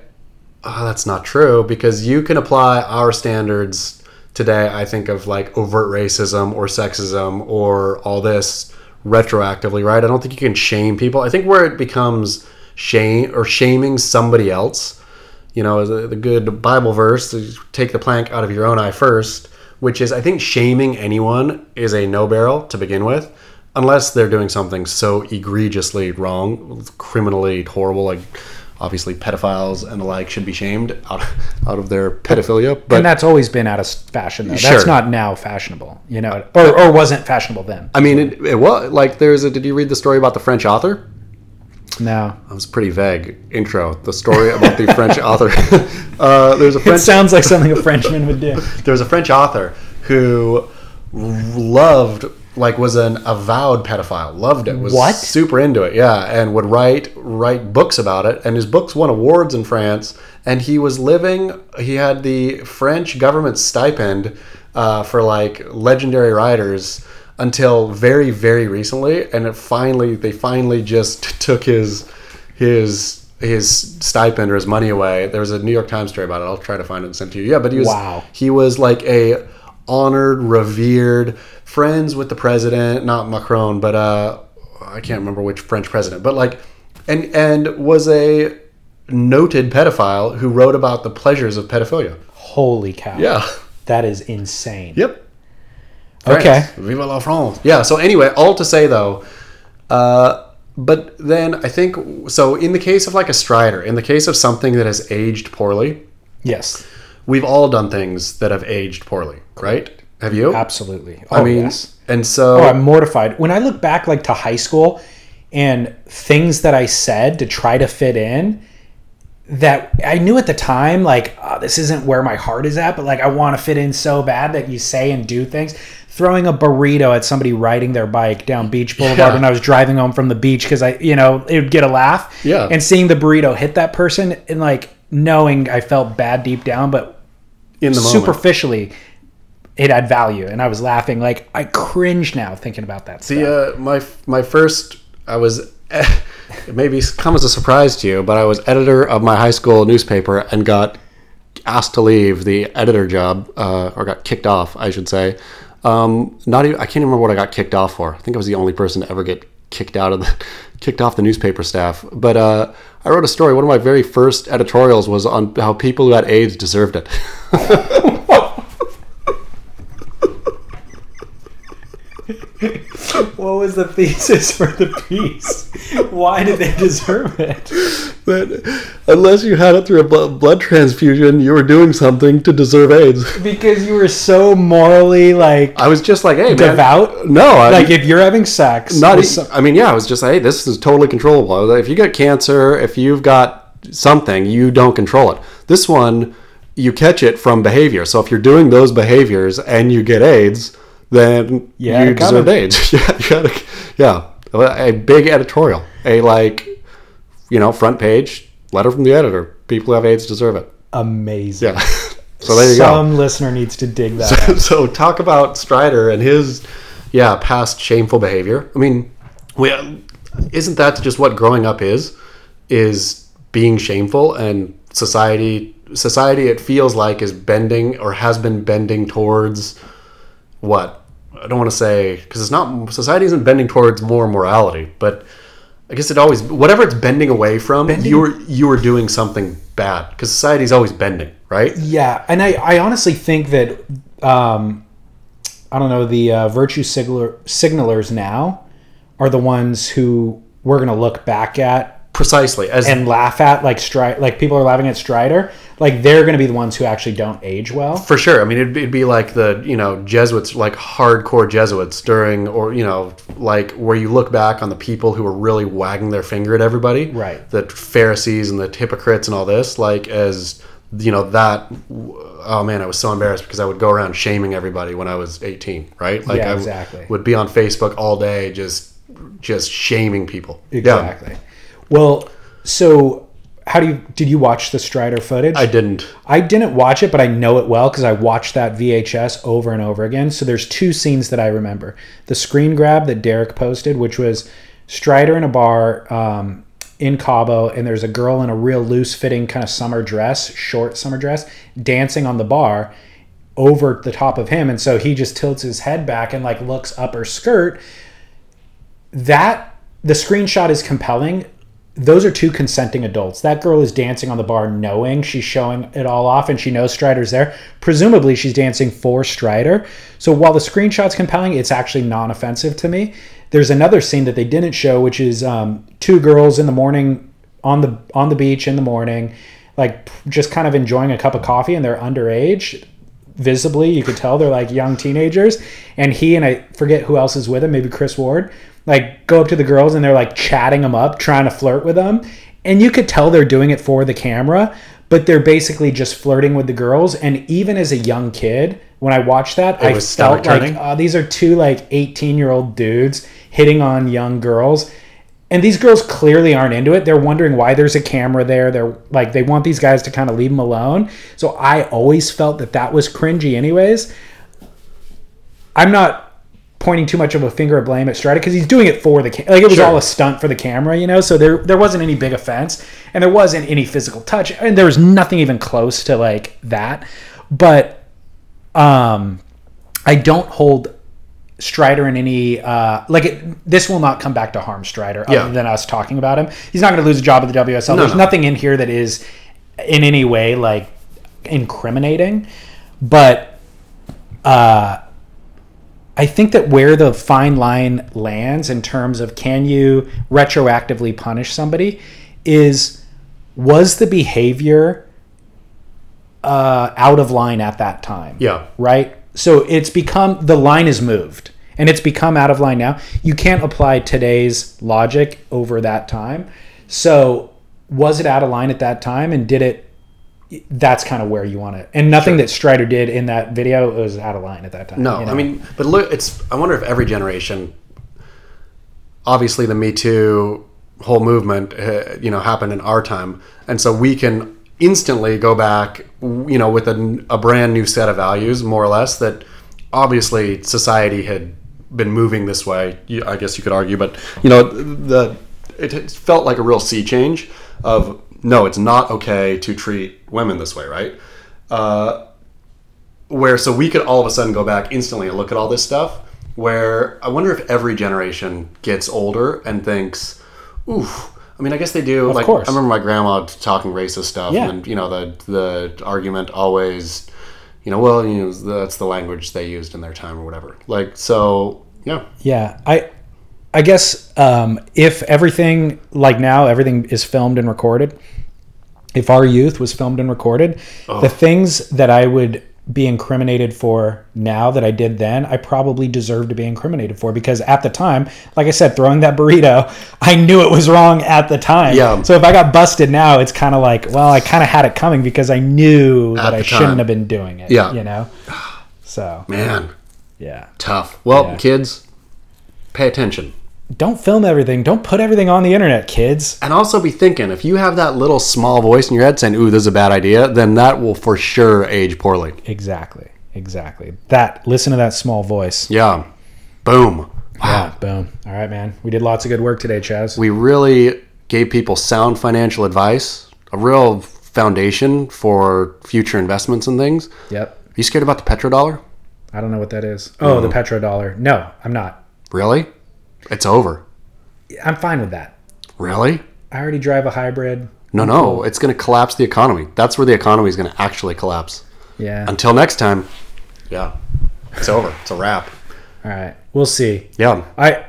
A: Oh, that's not true because you can apply our standards today. I think of like overt racism or sexism or all this retroactively, right? I don't think you can shame people. I think where it becomes shame or shaming somebody else, you know, the, the good Bible verse, take the plank out of your own eye first, which is I think shaming anyone is a no barrel to begin with. unless they're doing something so egregiously wrong, criminally horrible, like obviously pedophiles and the like should be shamed out, out of their pedophilia. But
B: and that's always been out of fashion though.
A: Sure.
B: That's not now fashionable, you know, or, or wasn't fashionable then.
A: I mean, it, it was like there's a. Did you read the story about the French author?
B: No,
A: That was a pretty vague intro. The story about the French author. uh, there's a
B: it sounds like something a Frenchman would do.
A: there was a French author who loved, like, was an avowed pedophile. Loved it. Was
B: What?
A: super into it. Yeah, and would write write books about it. And his books won awards in France. And he was living. He had the French government stipend uh, for like legendary writers until very very recently. And it finally they finally just took his his his stipend or his money away. There was a New York Times story about it. I'll try to find it and send it to you. Yeah, but he was
B: Wow.
A: he was like a honored, revered, friends with the president, not Macron, but uh, I can't remember which French president, but like, and and was a noted pedophile who wrote about the pleasures of pedophilia.
B: Holy cow!
A: Yeah.
B: that is insane.
A: Yep.
B: Okay.
A: France. Vive la France. Yeah. So anyway, all to say though, uh, but then I think so. In the case of like a Strider, in the case of something that has aged poorly,
B: Yes,
A: we've all done things that have aged poorly, right? Have you?
B: absolutely.
A: I
B: Oh,
A: mean,
B: yes.
A: and so
B: Oh, I'm mortified. When I look back like to high school and things that I said to try to fit in that I knew at the time like "Oh, this isn't where my heart is at, but like I want to fit in so bad that you say and do things. Throwing a burrito at somebody riding their bike down Beach Boulevard
A: Yeah.
B: when I was driving home from the beach because I, you know, it would get a laugh.
A: Yeah.
B: And seeing the burrito hit that person and like knowing I felt bad deep down, but
A: in the moment.
B: superficially it had value and I was laughing. Like I cringe now thinking about that stuff.
A: The uh, my my first I was it maybe come as a surprise to you, but I was editor of my high school newspaper and got asked to leave the editor job uh, or got kicked off, I should say. Um, not even I can't remember what I got kicked off for. I think I was the only person to ever get kicked out of the kicked off the newspaper staff. But uh, I wrote a story. One of my very first editorials was on how people who had AIDS deserved it.
B: What was the thesis for the piece? Why did they deserve it?
A: that unless you had it through a blood transfusion, you were doing something to deserve AIDS.
B: Because you were so morally like
A: I was just like, hey, man.
B: devout.
A: No, I,
B: Like if you're having sex,
A: not.
B: some-
A: I mean, yeah, I was just like, hey, this is totally controllable. If you get cancer, if you've got something, you don't control it. This one, you catch it from behavior. So if you're doing those behaviors and you get AIDS, then
B: Yeah,
A: you deserve. AIDS. yeah, you gotta, yeah, a big editorial, a like, you know, front page letter from the editor. People who have AIDS deserve it.
B: amazing.
A: Yeah. so there you go.
B: Some listener needs to dig that. out.
A: so talk about Strider and his yeah past shameful behavior. I mean, we, isn't that just what growing up is? Is being shameful and society society it feels like is bending or has been bending towards what I don't want to say because it's not society isn't bending towards more morality, but I guess it always whatever it's bending away from you're you are doing something bad because society's always bending, right?
B: Yeah, and I, I honestly think that um, I don't know the uh, virtue signaler, signalers now are the ones who we're gonna look back at
A: Precisely as
B: and laugh at like Stri- like people are laughing at Strider like they're gonna be the ones who actually don't age well.
A: For sure. I mean, it'd, it'd be like the you know Jesuits, like hardcore Jesuits during, or you know, like where you look back on the people who were really wagging their finger at everybody,
B: Right.
A: The Pharisees and the hypocrites and all this, like as you know that. Oh man, I was so embarrassed because I would go around shaming everybody when I was eighteen, right? Like
B: Yeah,
A: I
B: exactly.
A: would be on Facebook all day, just just shaming people. Yeah.
B: Exactly. Well, so how do you did you watch the Strider footage?
A: I didn't.
B: I didn't watch it, but I know it well because I watched that VHS over and over again. So there's two scenes that I remember: the screen grab that Derek posted, which was Strider in a bar um, in Cabo, and there's a girl in a real loose-fitting kind of summer dress, short summer dress, dancing on the bar over the top of him, and so he just tilts his head back and like looks up her skirt. That the screenshot is compelling those are two consenting adults. That girl is dancing on the bar knowing she's showing it all off and she knows Strider's there. Presumably she's dancing for Strider. So while the screenshot's compelling, it's actually non offensive to me. there's another scene that they didn't show, which is um, two girls in the morning on the on the beach in the morning, like just kind of enjoying a cup of coffee, and they're underage. Visibly, you could tell they're like young teenagers. And he and I forget who else is with him, maybe Chris Ward, like go up to the girls and they're like chatting them up, trying to flirt with them. And you could tell they're doing it for the camera, but they're basically just flirting with the girls. And even as a young kid, when I watched that, I felt like uh, these are two like 18 year old dudes hitting on young girls. And these girls clearly aren't into it. They're wondering why there's a camera there. They're like, they want these guys to kind of leave them alone. So I always felt that that was cringy, anyways. I'm not pointing too much of a finger of blame at Strider because he's doing it for the ca- like it was
A: Sure.
B: all a stunt for the camera, you know. So there there wasn't any big offense, and there wasn't any physical touch, and there was nothing even close to like that. But um, I don't hold Strider in any uh, like it, this will not come back to harm Strider
A: Yeah.
B: other than us talking about him. He's not going to lose a job at the WSL.
A: No,
B: There's
A: no.
B: nothing in here that is in any way like incriminating, but uh, I think that where the fine line lands in terms of can you retroactively punish somebody is was the behavior uh, out of line at that time?
A: Yeah.
B: Right? So it's become the line is moved and it's become out of line now. You can't apply today's logic over that time. So was it out of line at that time and did it that's kind of where you want it. And nothing that Strider did in that video was out of line at that time.
A: No,
B: you know?
A: I mean, but look, it's. I wonder if every generation. Obviously, the Me Too whole movement, uh, you know, happened in our time, and so we can instantly go back, you know, with a, a brand new set of values, more or less. That obviously society had been moving this way. I guess you could argue, but you know, the it, felt like a real sea change of no, it's not okay to treat women this way, right? Uh, where so we could all of a sudden go back instantly and look at all this stuff where i wonder if every generation gets older and thinks oof i mean i guess they do like
B: course.
A: i remember my grandma talking racist stuff
B: Yeah.
A: and you know the the argument always you know well you know that's the language they used in their time or whatever like so yeah
B: Yeah, I I guess um, if everything like now everything is filmed and recorded, if our youth was filmed and recorded, the things that I would be incriminated for now that I did then, I probably deserve to be incriminated for because at the time, like I said, throwing that burrito, I knew it was wrong at the time.
A: Yeah.
B: So if I got busted now, it's kind of like, well, I kind of had it coming because I knew that
A: the
B: I shouldn't have been doing it.
A: Yeah.
B: You know. So
A: man
B: yeah.
A: tough well
B: Yeah.
A: kids pay attention
B: Don't film everything. Don't put everything on the internet, kids.
A: and also be thinking if you have that little small voice in your head saying ooh this is a bad idea then that will for sure age poorly
B: Exactly. Exactly. That listen to that small voice.
A: yeah boom
B: Yeah. Boom. All right, man. We did lots of good work today, Chas.
A: we really gave people sound financial advice, a real foundation for future investments and things.
B: yep.
A: Are you scared about the petrodollar?
B: I don't know what that is. Oh, the mm. petrodollar. No, I'm not.
A: Really? It's over.
B: I'm fine with that.
A: Really?
B: I already drive a hybrid.
A: No, no. It's going to collapse the economy. That's where the economy is going to actually collapse.
B: Yeah.
A: Until next time, yeah, it's over. It's a wrap.
B: All right. We'll see.
A: Yeah.
B: I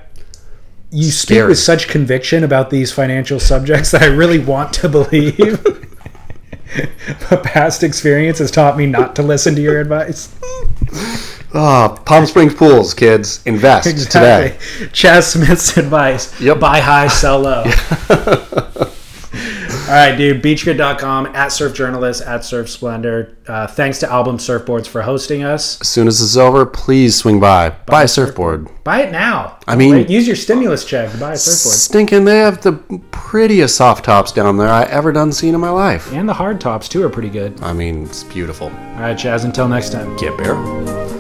B: you speak with such conviction about these financial subjects that I really want to believe. but past experience has taught me not to listen to your advice.
A: Oh, Palm Springs pools, kids, invest today.
B: Chas Smith's advice.
A: Yep.
B: Buy high, sell low. All right, dude. BeachGrit.com, at Surf Journalist, at Surf Splendor. Uh, thanks to Album Surfboards for hosting us.
A: As soon as this is over, please swing by. Buy a surfboard.
B: Buy it now.
A: I mean-
B: Wait, use your stimulus check to buy a surfboard.
A: Stinking, they have the prettiest soft tops down there I ever done seen in my life.
B: And the hard tops, too, are pretty good.
A: I mean, it's beautiful.
B: All right, Chas. Until next time.
A: Get bear.